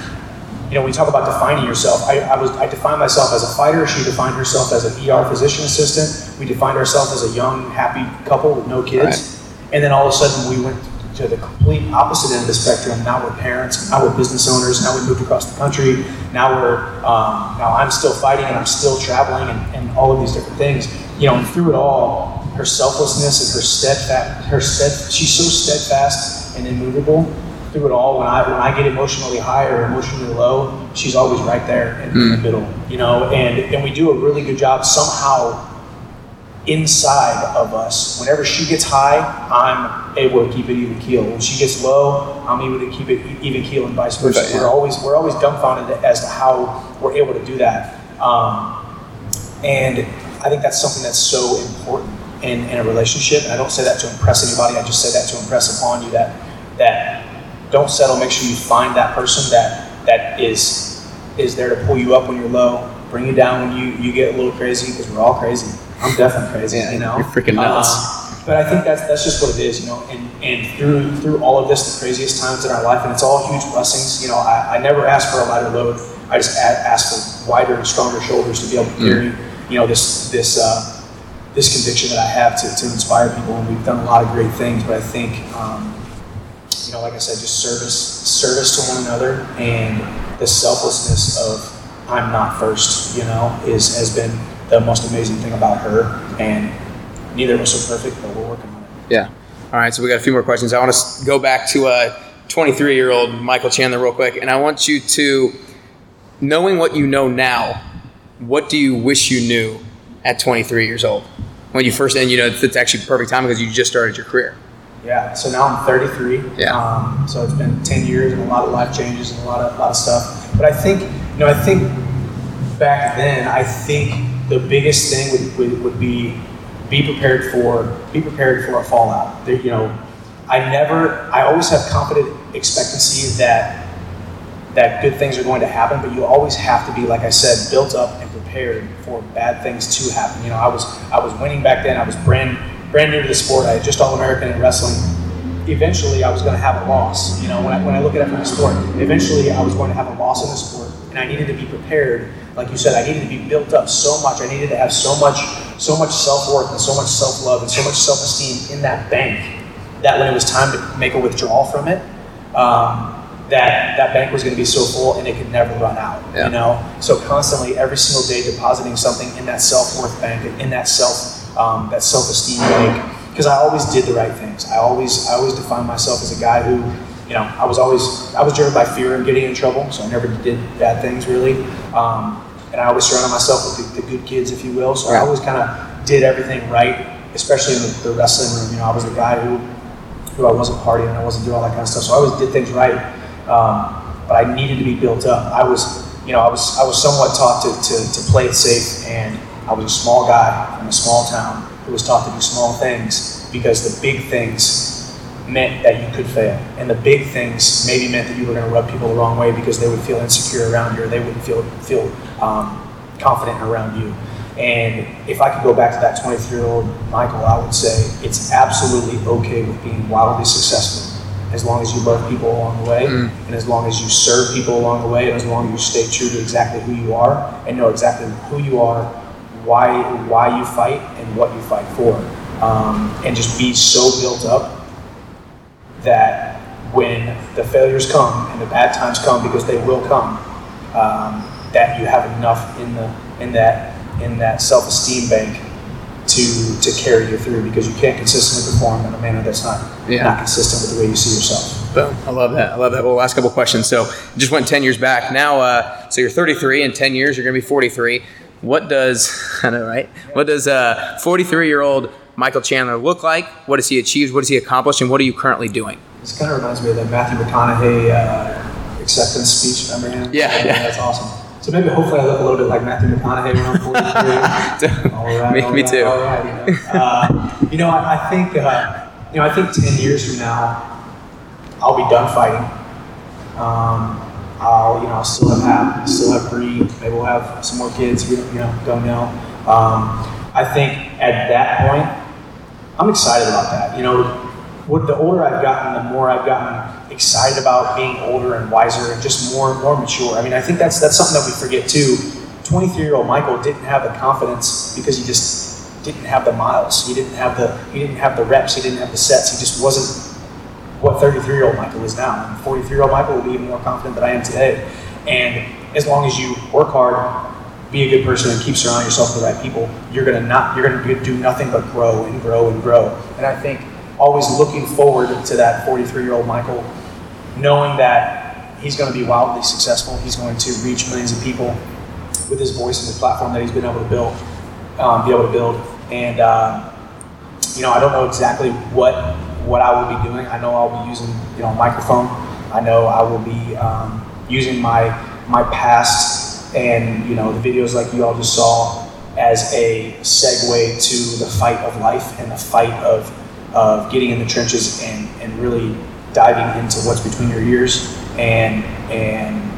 you know, when you talk about defining yourself, I, I was I defined myself as a fighter. She defined herself as an ER physician assistant. We defined ourselves as a young, happy couple with no kids. And then all of a sudden, we went to the complete opposite end of the spectrum. Now we're parents. Now we're business owners. Now we moved across the country. Now we're um, now I'm still fighting and I'm still traveling and, and all of these different things. You know, and through it all, her selflessness and her steadfast, her stead, she's so steadfast and immovable through it all, when I when I get emotionally high or emotionally low, she's always right there in, in the middle, you know. And and we do a really good job somehow inside of us. Whenever she gets high, I'm able to keep it even keel. When she gets low, I'm able to keep it even keel, and vice versa. Right, yeah. We're always we're always dumbfounded as to how we're able to do that. Um, and I think that's something that's so important in, in a relationship. And I don't say that to impress anybody. I just say that to impress upon you that that don't settle. Make sure you find that person that that is is there to pull you up when you're low, bring you down when you you get a little crazy because we're all crazy. I'm definitely crazy. Yeah, you know, you're freaking nuts. Um, but I think that's that's just what it is, you know. And and through through all of this, the craziest times in our life, and it's all huge blessings. You know, I, I never ask for a lighter load. I just ask for wider and stronger shoulders to be able to carry, you know, this this uh, this conviction that I have to, to inspire people. And we've done a lot of great things, but I think, um, you know, like I said, just service service to one another and the selflessness of I'm not first. You know, is has been the most amazing thing about her. And neither of us are perfect, but we're working on it. Yeah. All right, so we got a few more questions. I want to go back to a 23 year old Michael Chandler real quick, and I want you to, knowing what you know now, what do you wish you knew at 23 years old when you first? And you know, it's actually perfect time because you just started your career. Yeah. So now I'm 33. Yeah. Um, so it's been 10 years and a lot of life changes and a lot of a lot of stuff. But I think you know I think back then I think the biggest thing would, would, would be be prepared for be prepared for a fallout. There, you know, I never I always have confident expectancy that that good things are going to happen, but you always have to be, like I said, built up and prepared for bad things to happen. You know, I was I was winning back then. I was brand brand new to the sport. I just all American in wrestling. Eventually, I was going to have a loss. You know, when I, when I look at it from the sport, eventually I was going to have a loss in the sport, and I needed to be prepared. Like you said, I needed to be built up so much. I needed to have so much so much self worth and so much self love and so much self esteem in that bank that when it was time to make a withdrawal from it. Um, that that bank was going to be so full and it could never run out. Yeah. You know, so constantly every single day depositing something in that self worth bank, in that self um, that self esteem bank, because I always did the right things. I always I always defined myself as a guy who, you know, I was always I was driven by fear of getting in trouble, so I never did bad things really. Um, and I always surrounded myself with the, the good kids, if you will. So I always kind of did everything right, especially in the, the wrestling room. You know, I was the guy who who I wasn't partying, I wasn't doing all that kind of stuff. So I always did things right, um, but I needed to be built up. I was, you know, I was I was somewhat taught to, to, to play it safe, and I was a small guy from a small town who was taught to do small things because the big things meant that you could fail, and the big things maybe meant that you were going to rub people the wrong way because they would feel insecure around you, or they wouldn't feel feel um, confident around you. And if I could go back to that 23 year old Michael, I would say it's absolutely okay with being wildly successful as long as you love people along the way Mm. and as long as you serve people along the way and as long as you stay true to exactly who you are and know exactly who you are, why, why you fight, and what you fight for. Um, and just be so built up that when the failures come and the bad times come because they will come, um, that you have enough in the in that in that self-esteem bank to to carry you through because you can't consistently perform in a manner that's not Yeah. not consistent with the way you see yourself. Boom. I love that. I love that. Well, last couple questions. So just went 10 years back. Now, uh, so you're 33. In 10 years, you're going to be 43. What does, [LAUGHS] I know, right? What does a 43 year old Michael Chandler look like? What has he achieved? What has he accomplished? And what are you currently doing? This kind of reminds me of that Matthew McConaughey uh, acceptance speech. Remember him? Yeah, yeah. that's awesome. So maybe hopefully I look a little bit like Matthew McConaughey when I'm 43. [LAUGHS] all right, me, all me right, too. All right, you know, uh, you know I, I think uh, you know I think 10 years from now I'll be done fighting. Um, I'll you know I'll still have Hap, still have Brie. Maybe we'll have some more kids. We don't, you know don't know. Um, I think at that point I'm excited about that. You know, what the older I've gotten, the more I've gotten excited about being older and wiser and just more and more mature. I mean, I think that's that's something that we forget too. 23 year old Michael didn't have the confidence because he just didn't have the miles. He didn't have the he didn't have the reps. He didn't have the sets. He just wasn't what 33 year old Michael is now. And 43 year old Michael will be even more confident than I am today. And as long as you work hard, be a good person, and keep surrounding yourself with the right people, you're gonna not you're gonna do nothing but grow and grow and grow. And I think always looking forward to that 43 year old Michael, knowing that he's going to be wildly successful. He's going to reach millions of people with his voice and the platform that he's been able to build, um, be able to build. And um, you know, I don't know exactly what what I will be doing. I know I'll be using you know a microphone. I know I will be um, using my my past and you know the videos like you all just saw as a segue to the fight of life and the fight of of getting in the trenches and, and really diving into what's between your ears and and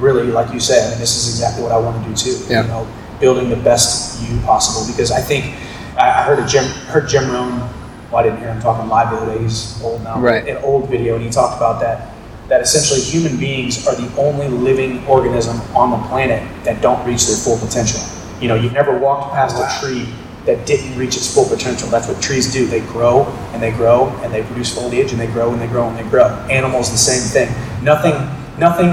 really like you said, I mean, this is exactly what I want to do too. Yeah. You know, building the best you possible because I think I heard a Jim heard Jim Rohn. Well, I didn't hear him talking live the other day. He's old now. Right. An old video, and he talked about that. That essentially human beings are the only living organism on the planet that don't reach their full potential. You know, you've never walked past a tree that didn't reach its full potential. That's what trees do. They grow and they grow and they produce foliage and they grow and they grow and they grow. Animals, the same thing. Nothing, nothing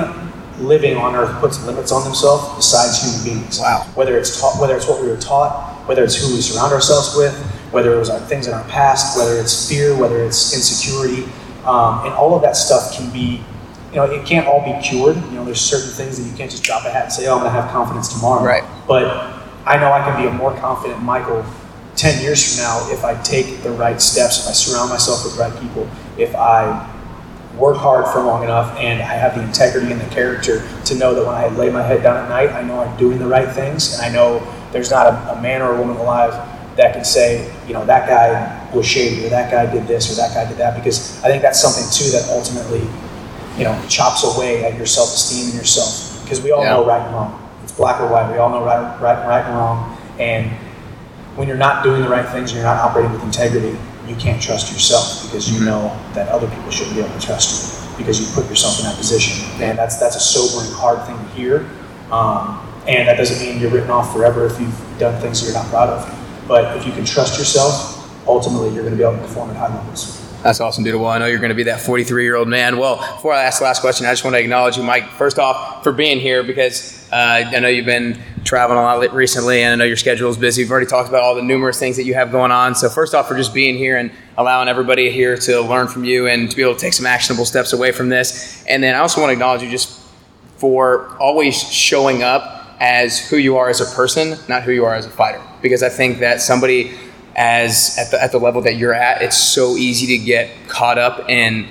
living on earth puts limits on themselves besides human beings. Wow. Whether it's taught, whether it's what we were taught, whether it's who we surround ourselves with, whether it was our things in our past, whether it's fear, whether it's insecurity, um, and all of that stuff can be, you know, it can't all be cured. You know, there's certain things that you can't just drop a hat and say, oh, I'm going to have confidence tomorrow. Right. But I know I can be a more confident Michael 10 years from now if I take the right steps, if I surround myself with the right people, if I work hard for long enough and I have the integrity and the character to know that when I lay my head down at night, I know I'm doing the right things and I know there's not a, a man or a woman alive that can say, you know, that guy was shady or that guy did this or that guy did that because I think that's something too that ultimately, you know, chops away at your self-esteem and yourself because we all Yeah. know right and wrong. It's black or white. We all know right, right, right and wrong. And when you're not doing the right things and you're not operating with integrity, you can't trust yourself because you know that other people shouldn't be able to trust you because you put yourself in that position. And that's that's a sobering, hard thing to hear. Um, and that doesn't mean you're written off forever if you've done things that you're not proud of. But if you can trust yourself, ultimately you're going to be able to perform at high levels. That's awesome, dude. Well, I know you're going to be that 43 year old man. Well, before I ask the last question, I just want to acknowledge you, Mike, first off, for being here because uh, I know you've been traveling a lot recently and I know your schedule is busy. We've already talked about all the numerous things that you have going on. So, first off, for just being here and allowing everybody here to learn from you and to be able to take some actionable steps away from this. And then I also want to acknowledge you just for always showing up as who you are as a person, not who you are as a fighter. Because I think that somebody as at the, at the level that you're at, it's so easy to get caught up in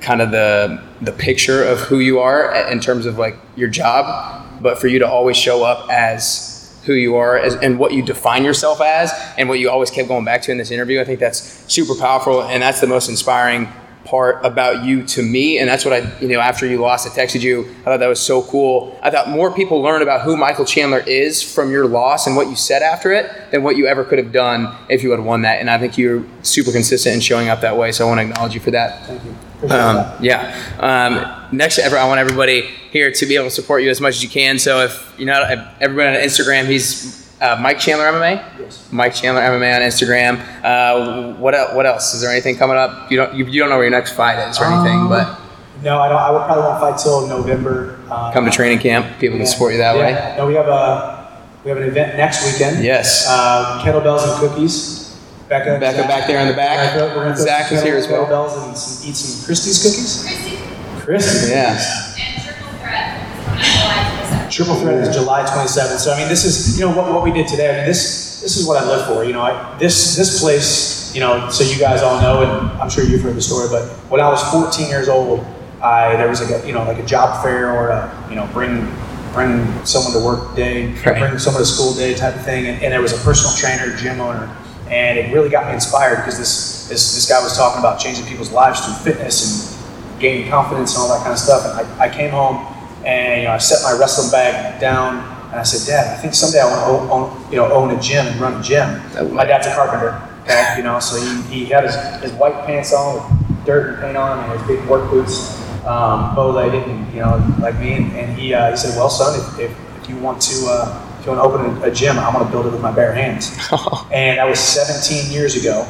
kind of the the picture of who you are in terms of like your job, but for you to always show up as who you are as, and what you define yourself as and what you always kept going back to in this interview, I think that's super powerful and that's the most inspiring part about you to me and that's what I you know after you lost I texted you I thought that was so cool I thought more people learn about who Michael Chandler is from your loss and what you said after it than what you ever could have done if you had won that and I think you're super consistent in showing up that way so I want to acknowledge you for that Thank you. Um, yeah. Um, next, ever, I want everybody here to be able to support you as much as you can. So if you know everybody on Instagram, he's uh, Mike Chandler MMA. Yes. Mike Chandler MMA on Instagram. Uh, what el- What else? Is there anything coming up? You don't you, you don't know where your next fight is or anything, Um, but No, I don't. I would probably won't fight till November. Um, come to training camp. People can support you that way. No, we have a we have an event next weekend. Yes. Uh, kettlebells and cookies. Becca, Becca Zach. back there in the back. We're gonna we're gonna cook Zach is here as well. Kettlebells and some, eat some Christie's cookies. Christy Christie's. Yeah. and Triple Threat is coming out July 27th. Triple threat is July 27th. So I mean, this is you know what, what we did today. I mean, this this is what I live for. You know, I, this this place. You know, so you guys all know, and I'm sure you've heard the story. But when I was 14 years old, I there was like a you know like a job fair or a you know bring bring someone to work day, Right. bring someone to school day type of thing. And, and there was a personal trainer, gym owner, and it really got me inspired because this this this guy was talking about changing people's lives through fitness and gaining confidence and all that kind of stuff. And I, I came home and you know I set my wrestling bag down and I said, Dad, I think someday I want to own, you know own a gym and run a gym. My dad's a carpenter, okay, you know, so he, he had his, his white pants on with dirt and paint on and his big work boots, um, bow-legged, and you know like me. And, and he uh, he said, Well, son, if, if, if you want to uh, if you want to open a, a gym, I'm going to build it with my bare hands. [LAUGHS] and that was 17 years ago.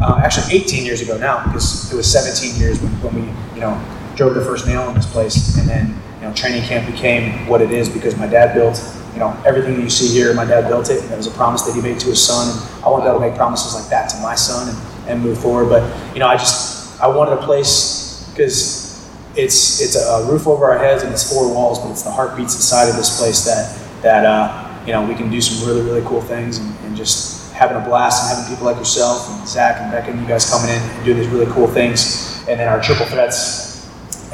Uh, actually, 18 years ago now, because it was 17 years when, when we, you know, drove the first nail in this place, and then, know, training camp became what it is because my dad built, you know, everything you see here. My dad built it, and it was a promise that he made to his son, and I want to be able to make promises like that to my son and, and move forward. But, you know, I just, I wanted a place because it's it's a roof over our heads and it's four walls, but it's the heartbeats inside of this place that that uh, you know we can do some really really cool things and, and just having a blast and having people like yourself and Zach and Becca and you guys coming in and doing these really cool things, and then our triple threats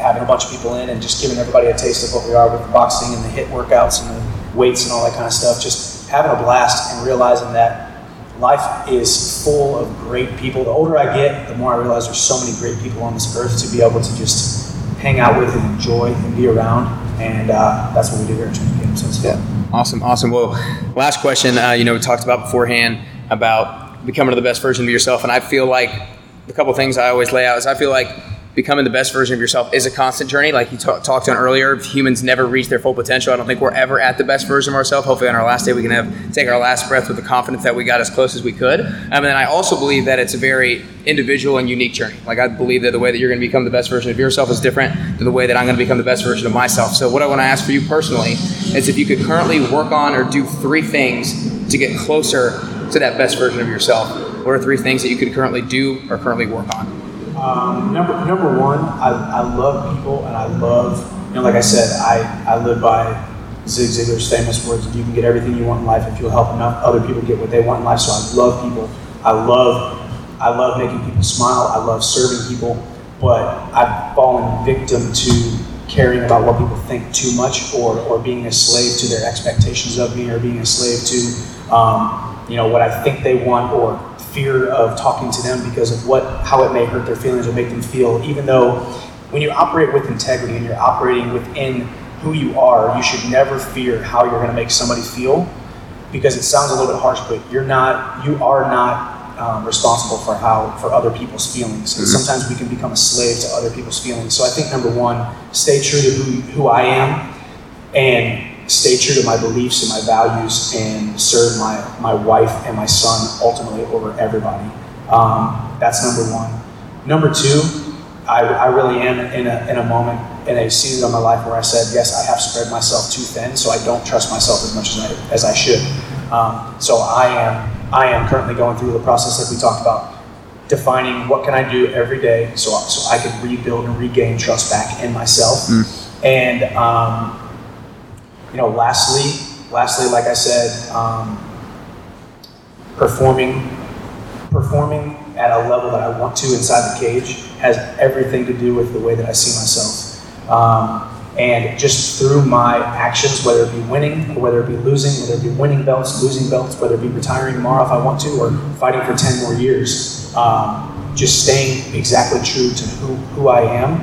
having a bunch of people in and just giving everybody a taste of what we are with the boxing and the hit workouts and the weights and all that kind of stuff. Just having a blast and realizing that life is full of great people. The older I get, the more I realize there's so many great people on this earth to be able to just hang out with and enjoy and be around. And uh, that's what we do here at Training Camp. So it's fun. Awesome, awesome. Well, last question. Uh, you know, we talked about beforehand about becoming the best version of yourself, and I feel like a couple things I always lay out is I feel like becoming the best version of yourself is a constant journey. Like you ta- talked on earlier, humans never reach their full potential. I don't think we're ever at the best version of ourselves. Hopefully, on our last day, we can have take our last breath with the confidence that we got as close as we could. Um, and then I also believe that it's a very individual and unique journey. Like I believe that the way that you're going to become the best version of yourself is different than the way that I'm going to become the best version of myself. So, what I want to ask for you personally is if you could currently work on or do three things to get closer to that best version of yourself. what are three things that you could currently do or currently work on? Um, number number one, I, I love people and I love you know like I said, I, I live by Zig Ziglar's famous words: "You can get everything you want in life if you'll help enough other people get what they want in life." So I love people. I love I love making people smile. I love serving people, but I've fallen victim to caring about what people think too much, or or being a slave to their expectations of me, or being a slave to um, you know what I think they want, or fear of talking to them because of what how it may hurt their feelings or make them feel. Even though when you operate with integrity and you're operating within who you are, you should never fear how you're going to make somebody feel because it sounds a little bit harsh, but you're not, you are not um, responsible for how, for other people's feelings. And sometimes we can become a slave to other people's feelings. So I think number one, stay true to who, who I am and stay true to my beliefs and my values and serve my, my wife and my son ultimately over everybody. Um, that's number one. Number two, I, I really am in a, in a moment, in a season of my life where I said, yes, I have spread myself too thin, so I don't trust myself as much as I, as I should. Um, so I am, I am currently going through the process like we talked about, defining what can I do every day so, so I can rebuild and regain trust back in myself. And, um, you know, lastly, lastly, like I said, um, performing, performing at a level that I want to inside the cage has everything to do with the way that I see myself. Um, and just through my actions, whether it be winning or whether it be losing, whether it be winning belts, losing belts, whether it be retiring tomorrow if I want to, or fighting for 10 more years, um, just staying exactly true to who, who I am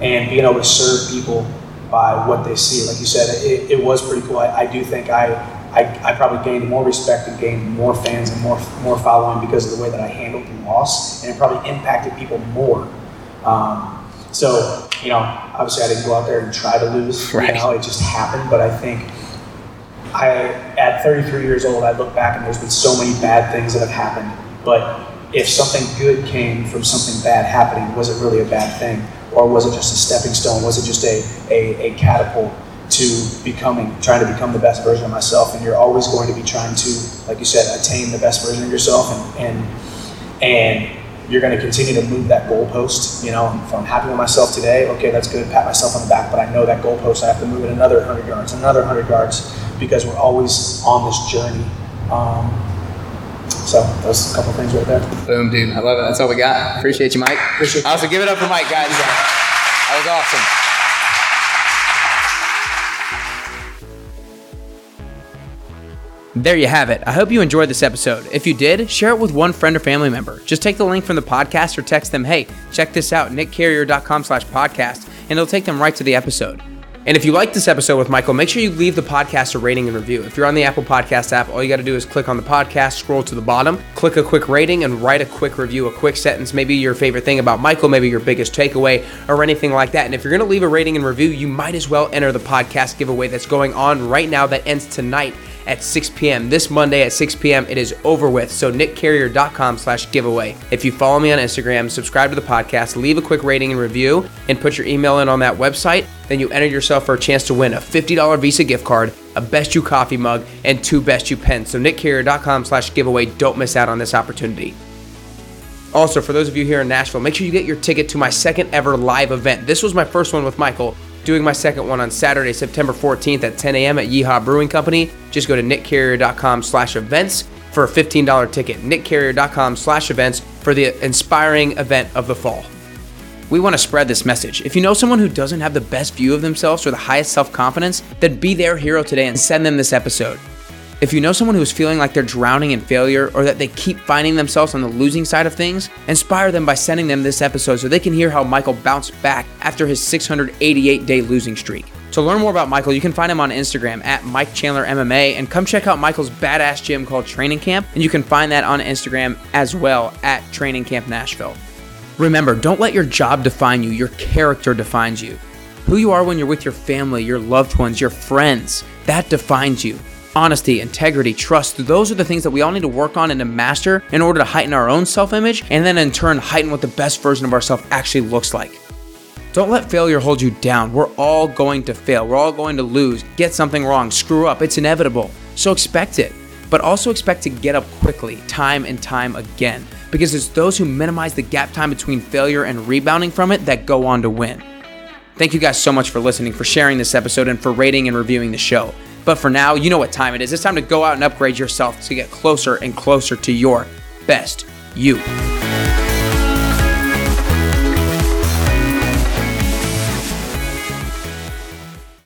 and being able to serve people by what they see. Like you said, it, it was pretty cool. I, I do think I, I, I probably gained more respect and gained more fans and more more following because of the way that I handled the loss, and it probably impacted people more. Um, so you know, obviously I didn't go out there and try to lose. Right. You know, it just happened. But I think I, at 33 years old, I look back and there's been so many bad things that have happened. But if something good came from something bad happening, was it really a bad thing? Or was it just a stepping stone? Was it just a, a, a catapult to becoming, trying to become the best version of myself? And you're always going to be trying to, like you said, attain the best version of yourself. And, and, and you're going to continue to move that goalpost. You know, if I'm happy with myself today, okay, that's good, pat myself on the back, but I know that goalpost, I have to move it another 100 yards, another 100 yards, because we're always on this journey. Um, so those a couple things right there. Boom, dude. I love it. That's all we got. Appreciate you, Mike. Appreciate you. Also, give it up for Mike, guys. That was awesome. There you have it. I hope you enjoyed this episode. If you did, share it with one friend or family member. Just take the link from the podcast or text them, hey, check this out, nickcarrier.com slash podcast, and it'll take them right to the episode. And if you like this episode with Michael, make sure you leave the podcast a rating and review. If you're on the Apple Podcast app, all you got to do is click on the podcast, scroll to the bottom, click a quick rating, and write a quick review, a quick sentence, maybe your favorite thing about Michael, maybe your biggest takeaway, or anything like that. And if you're going to leave a rating and review, you might as well enter the podcast giveaway that's going on right now that ends tonight at 6 p.m. This Monday at 6 p.m. It is over with. So nickcarrier.com slash giveaway. If you follow me on Instagram, subscribe to the podcast, leave a quick rating and review, and put your email in on that website, then you enter yourself for a chance to win a $50 Visa gift card, a Best You coffee mug, and two Best You pens. So nickcarrier.com slash giveaway. Don't miss out on this opportunity. Also, for those of you here in Nashville, make sure you get your ticket to my second ever live event. This was my first one with Michael, doing my second one on Saturday, September 14th at 10 a.m. at Yeehaw Brewing Company. Just go to nickcarrier.com slash events for a $15 ticket. nickcarrier.com slash events for the inspiring event of the fall. We want to spread this message. If you know someone who doesn't have the best view of themselves or the highest self confidence, then be their hero today and send them this episode. If you know someone who is feeling like they're drowning in failure or that they keep finding themselves on the losing side of things, inspire them by sending them this episode so they can hear how Michael bounced back after his 688 day losing streak. To learn more about Michael, you can find him on Instagram at Mike Chandler MMA and come check out Michael's badass gym called Training Camp, and you can find that on Instagram as well at Training Camp Nashville. Remember, don't let your job define you, your character defines you. Who you are when you're with your family, your loved ones, your friends, that defines you. Honesty, integrity, trust, those are the things that we all need to work on and to master in order to heighten our own self image and then in turn heighten what the best version of ourselves actually looks like. Don't let failure hold you down. We're all going to fail. We're all going to lose, get something wrong, screw up. It's inevitable. So expect it. but also expect to get up quickly, time and time again, because it's those who minimize the gap time between failure and rebounding from it that go on to win. Thank you guys so much for listening, for sharing this episode, and for rating and reviewing the show. But for now, you know what time it is. It's time to go out and upgrade yourself to get closer and closer to your best you.